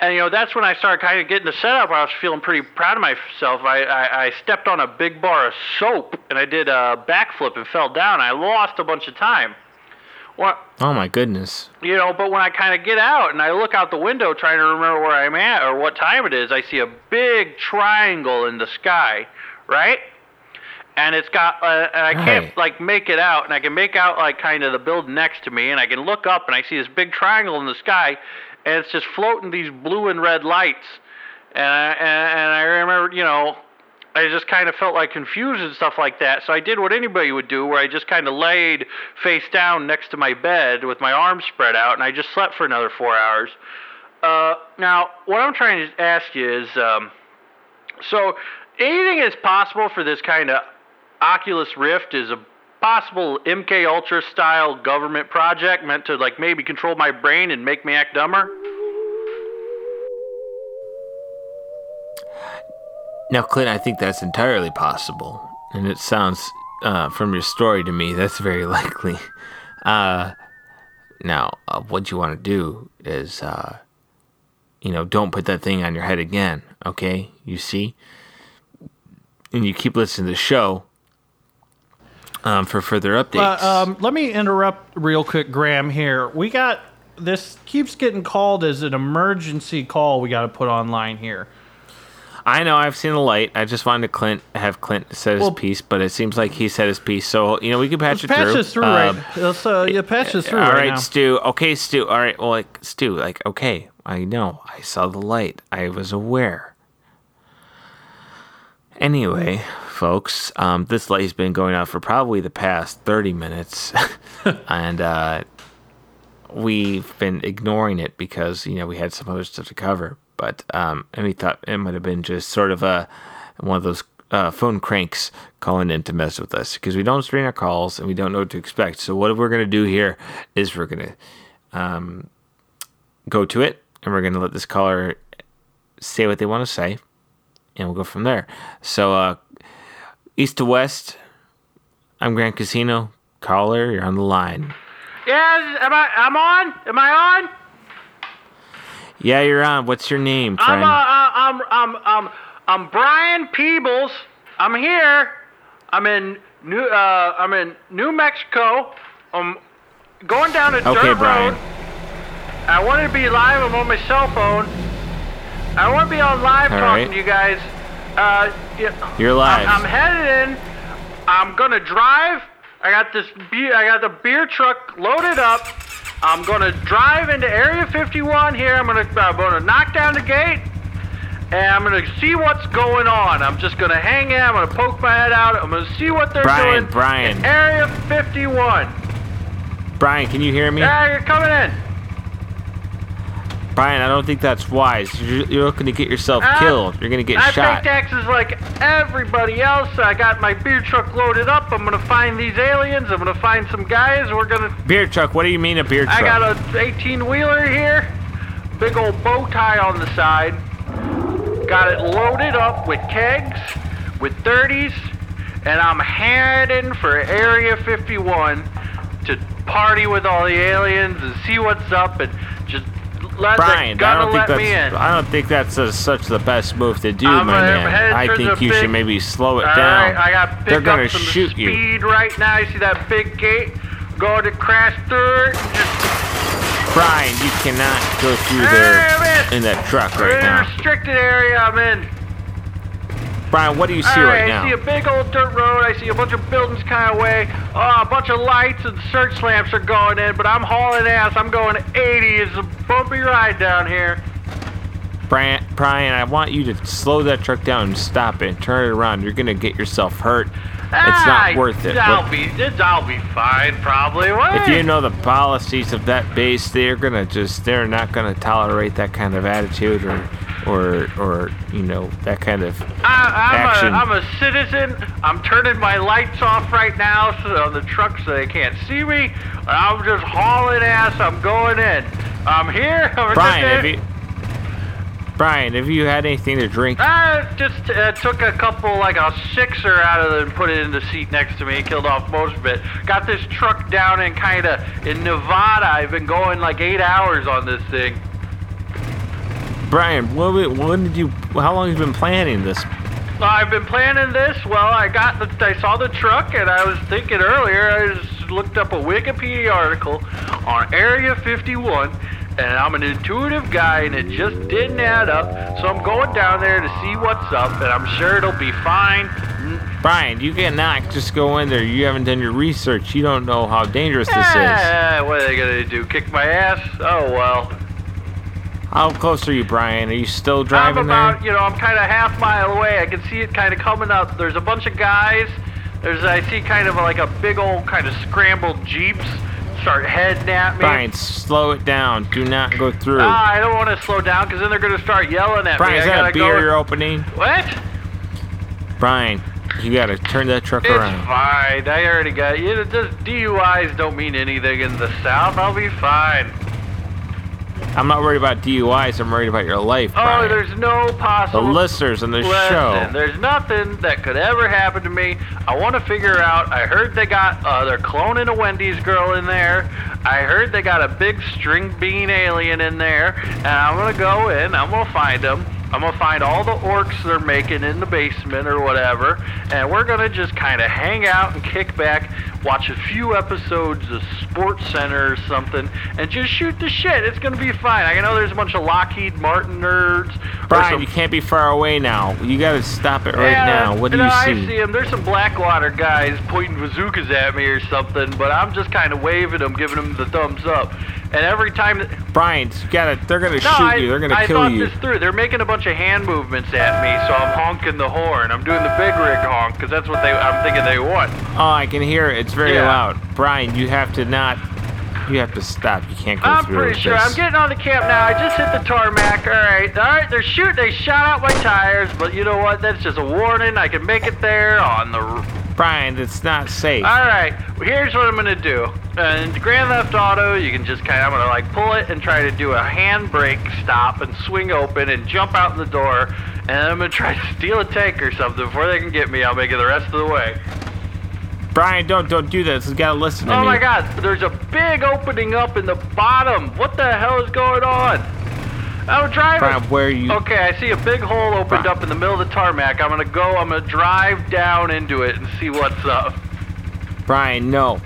And you know that's when I started kind of getting the setup. I was feeling pretty proud of myself. I, I, I stepped on a big bar of soap and I did a backflip and fell down. I lost a bunch of time. Well, oh my goodness. you know, but when I kind of get out and I look out the window trying to remember where I'm at or what time it is, I see a big triangle in the sky, right? And it's got, uh, and I can't Right. like make it out, and I can make out like kind of the building next to me, and I can look up and I see this big triangle in the sky, and it's just floating these blue and red lights, and I, and, and I remember, you know, I just kind of felt like confused and stuff like that. So I did what anybody would do, where I just kind of laid face down next to my bed with my arms spread out, and I just slept for another four hours. Uh, now, what I'm trying to ask you is, um, so anything is possible for this kind of Oculus Rift is a possible MK Ultra style government project meant to like maybe control my brain and make me act dumber. Now, Clint, I think that's entirely possible. And it sounds, uh, from your story to me, that's very likely. Uh, now, uh, what you want to do is, uh, you know, don't put that thing on your head again, okay? You see? And you keep listening to the show um, for further updates. Uh, um, let me interrupt real quick, Graham. Here, we got this keeps getting called as an emergency call. We got to put online here. I know I've seen the light. I just wanted to Clint have Clint said his Well- piece, but it seems like he said his piece. So you know we can patch it Patch through. this through, Um, right? Let's uh, yeah, patch this through All right, right. Stu. Okay, Stu. All right. Well, like Stu, like okay, I know. I saw the light. I was aware. Anyway, folks, um, this light's been going on for probably the past thirty minutes, and uh, we've been ignoring it because you know we had some other stuff to cover. But um, and we thought it might have been just sort of a one of those uh, phone cranks calling in to mess with us because we don't screen our calls and we don't know what to expect. So what we're gonna do here is we're gonna um, go to it and we're gonna let this caller say what they want to say, and we'll go from there. So, uh, east to west, I'm Grand Casino. Caller, you're on the line. Yes, am I? I'm on. Am I on? Yeah, you're on. What's your name, I'm uh, uh, I'm I'm I'm I'm Brian Peebles. I'm here. I'm in New uh I'm in New Mexico. I'm going down a okay, dirt Brian. road. I want to be live. I'm on my cell phone. I want to be on live All talking right. to you guys. Uh, yeah, You're live. I'm, I'm headed in. I'm gonna drive. I got this. Be- I got the beer truck loaded up. I'm gonna drive into Area 51 here. I'm gonna I'm gonna knock down the gate, and I'm gonna see what's going on. I'm just gonna hang in. I'm gonna poke my head out. I'm gonna see what they're Brian, doing. Brian. in Area 51. Brian, can you hear me? Yeah, you're coming in. Brian, I don't think that's wise. You're, you're looking to get yourself Uh, killed. You're gonna get I shot. pay taxes like everybody else. I got my beer truck loaded up. I'm gonna find these aliens. I'm gonna find some guys. We're gonna. Beer truck. What do you mean a beer truck? I got a 18 wheeler here. Big old bow tie on the side. Got it loaded up with kegs, with 30s, and I'm heading for Area 51 to party with all the aliens and see what's up and just let Brian, I don't think that's. I don't think that's uh such the best move to do, I'm, my man. I think the you should maybe slow it down. right, I got They're gonna shoot you. speed right now. You see that big gate? Going to crash through. Just Brian, you cannot go through there in that truck right in a now. restricted area. I'm in. Brian, what do you see right, right, now? I see a big old dirt road. I see a bunch of buildings kind of way. Oh, a bunch of lights and search lamps are going in, but I'm hauling ass. I'm going 80. It's a bumpy ride down here. Brian, Brian, I want you to slow that truck down and stop it turn it around. You're gonna get yourself hurt. It's Ah, not worth it. I'll be, I'll be fine, probably. What? if you know the policies of that base, they're gonna just they're not gonna tolerate that kind of attitude or or or you know that kind of I, I'm, action. A, I'm a citizen. I'm turning my lights off right now so, on the truck so they can't see me. I'm just hauling ass. I'm going in. I'm here. I'm Brian, have you Brian, have you had anything to drink? I just uh, took a couple, like a sixer out of it and put it in the seat next to me. Killed off most of it. Got this truck down in kind of in Nevada. I've been going like eight hours on this thing. Brian, when, when did you? How long have you been planning this? I've been planning this. Well, I got the, I saw the truck, and I was thinking earlier. I just looked up a Wikipedia article on Area 51, and I'm an intuitive guy, and it just didn't add up. So I'm going down there to see what's up, and I'm sure it'll be fine. Brian, you cannot just go in there. You haven't done your research. You don't know how dangerous this is. Ah, what are they gonna do? Kick my ass? Oh well. How close are you, Brian? Are you still driving I'm about, there? you know, I'm kind of half mile away. I can see it kind of coming up. There's a bunch of guys. There's, I see kind of like a big old kind of scrambled jeeps start heading at me. Brian, slow it down. Do not go through. Ah, I don't want to slow down because then they're gonna start yelling at Brian, me. is that a beer go. you're opening? What? Brian, you gotta turn that truck It's around. fine. I already got you. Just DUIs don't mean anything in the South. I'll be fine. I'm not worried about DUIs. I'm worried about your life, Oh, Brian. there's no possible. the listeners in the Listen, show. there's nothing that could ever happen to me. I want to figure out. I heard they got uh, they're cloning a Wendy's girl in there. I heard they got a big string bean alien in there, and I'm gonna go in. I'm gonna find them. I'm gonna find all the orcs they're making in the basement or whatever, and we're gonna just kind of hang out and kick back, watch a few episodes of Sports Center or something, and just shoot the shit. It's gonna be fine. I know there's a bunch of Lockheed Martin nerds. Brian, some you can't be far away now. You gotta stop it right yeah, now. What do you no, see? I see him. There's some Blackwater guys pointing bazookas at me or something, but I'm just kind of waving them, giving them the thumbs up. And every time, that, Brian, you gotta. They're gonna no, shoot I, you. They're gonna I kill thought you. this through. They're making a bunch of hand movements at me, so I'm honking the horn. I'm doing the big rig honk because that's what they. I'm thinking they want. Oh, I can hear it. It's very Yeah. loud. Brian, you have to not. You have to stop. You can't go I'm through pretty sure. this. I'm getting on the camp now. I just hit the tarmac. All right, all right. They're shooting. They shot out my tires, but you know what? That's just a warning. I can make it there on the Brian, it's not safe. All right, here's what I'm gonna do. And Grand Theft Auto, you can just kind of, I'm gonna like pull it and try to do a handbrake stop and swing open and jump out in the door. And I'm gonna try to steal a tank or something before they can get me. I'll make it the rest of the way. Brian, don't don't do this. You gotta listen to Oh me. my God, there's a big opening up in the bottom. What the hell is going on? I'm driving. Brian, where are you? Okay, I see a big hole opened Brian. up in the middle of the tarmac. I'm gonna go. I'm gonna drive down into it and see what's up. Brian, no. All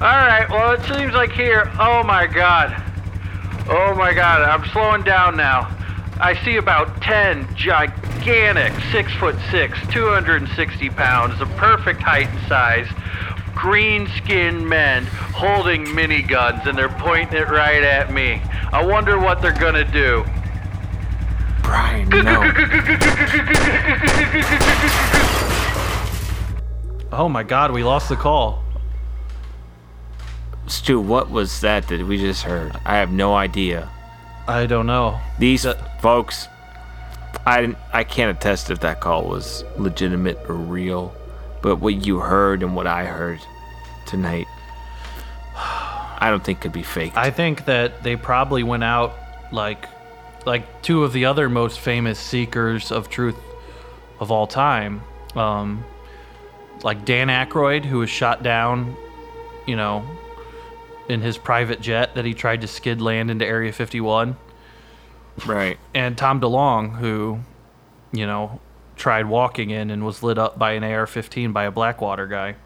right. Well, it seems like here. Oh my God. Oh my God. I'm slowing down now. I see about ten gigantic, six foot six, 260 pounds, the perfect height and size, green-skinned men holding miniguns, and they're pointing it right at me. I wonder what they're gonna do. Brian, no. Oh my God, we lost the call. Stu, what was that that we just heard? I have no idea. I don't know. These folks, I didn't, I can't attest if that call was legitimate or real, but what you heard and what I heard tonight, I don't think could be fake. I think that they probably went out like like two of the other most famous seekers of truth of all time. Um, like Dan Aykroyd, who was shot down, you know, in his private jet that he tried to skid land into Area 51. right. And Tom DeLonge, who, you know, tried walking in and was lit up by an AR 15 by a Blackwater guy.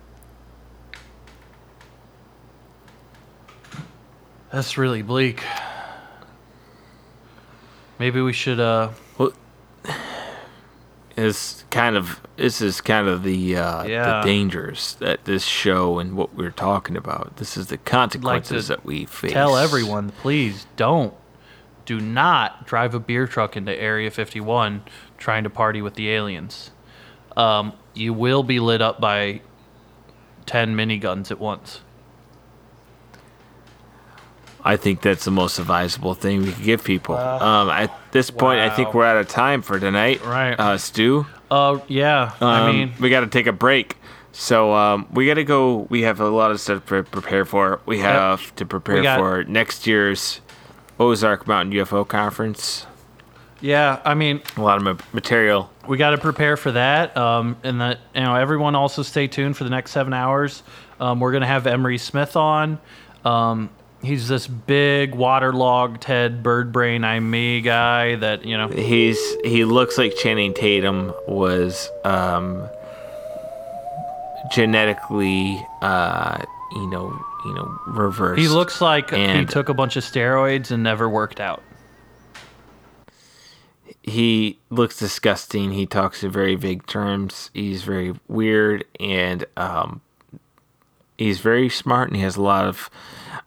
That's really bleak. Maybe we should, uh, It's kind of this is kind of the uh, Yeah. the dangers that this show and what we're talking about. This is the consequences that we face. tell everyone, please don't. Do not drive a beer truck into Area 51 trying to party with the aliens. Um, you will be lit up by 10 miniguns at once. I think that's the most advisable thing we could give people. um, at this point, I think we're out of time for tonight. Right. uh, Stu. Uh, yeah. I Um, mean, we got to take a break. So um, we got to go. We have a lot of stuff to prepare for. We have to prepare got- for next year's Ozark Mountain UFO Conference. yeah. I mean, A lot of material. we got to prepare for that. Um, and that you know, everyone also stay tuned for the next seven hours. Um, we're gonna have Emery Smith on. Um, he's this big waterlogged head bird brain I'm me guy that you know. He's he looks like Channing Tatum was um, genetically, uh, you know, you know, reversed. He looks like he took a bunch of steroids and never worked out. he looks disgusting. He talks in very vague terms. He's very weird and um, he's very smart and he has a lot of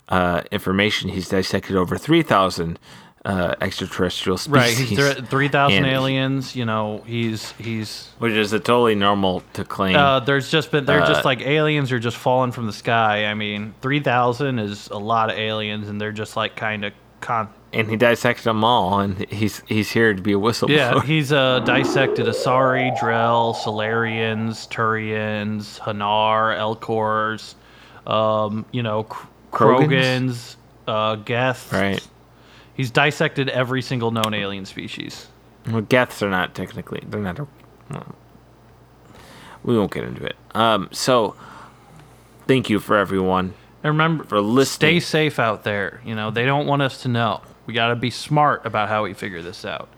uh, information. He's dissected over 3,000 uh, extraterrestrial species. Right, he's th- three thousand aliens. You know, he's he's. Which is a totally normal to claim. Uh, there's just been they're Uh, just like aliens are just falling from the sky. I mean, three thousand is a lot of aliens, and they're just like kind of con. and he dissected them all, and he's he's here to be a whistleblower. Yeah, he's uh, dissected Asari, Drell, Salarians, Turians, Hanar, Elcors, um, you know, Kr- Krogans? Uh, Geth. right. He's dissected every single known alien species. Well, Geths are not technically. They're not. A, well, we won't get into it. Um. So, thank you for everyone. And remember, For listening. stay safe out there. You know, they don't want us to know. We got to be smart about how we figure this out.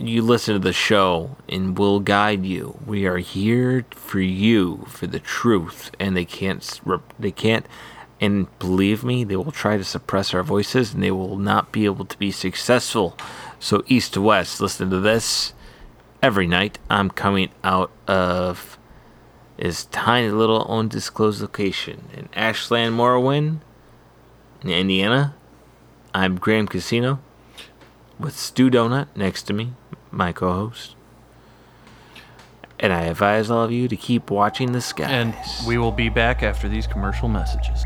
You listen to the show and we'll guide you. We are here for you for the truth, and they can't they can't and believe me, they will try to suppress our voices and they will not be able to be successful. So east to west, listen to this every night. I'm coming out of this tiny little undisclosed location in Ashland, Morrowind, Indiana. I'm Graham Casino with Stu Donut next to me, my co host. And I advise all of you to keep watching the sky. And we will be back after these commercial messages.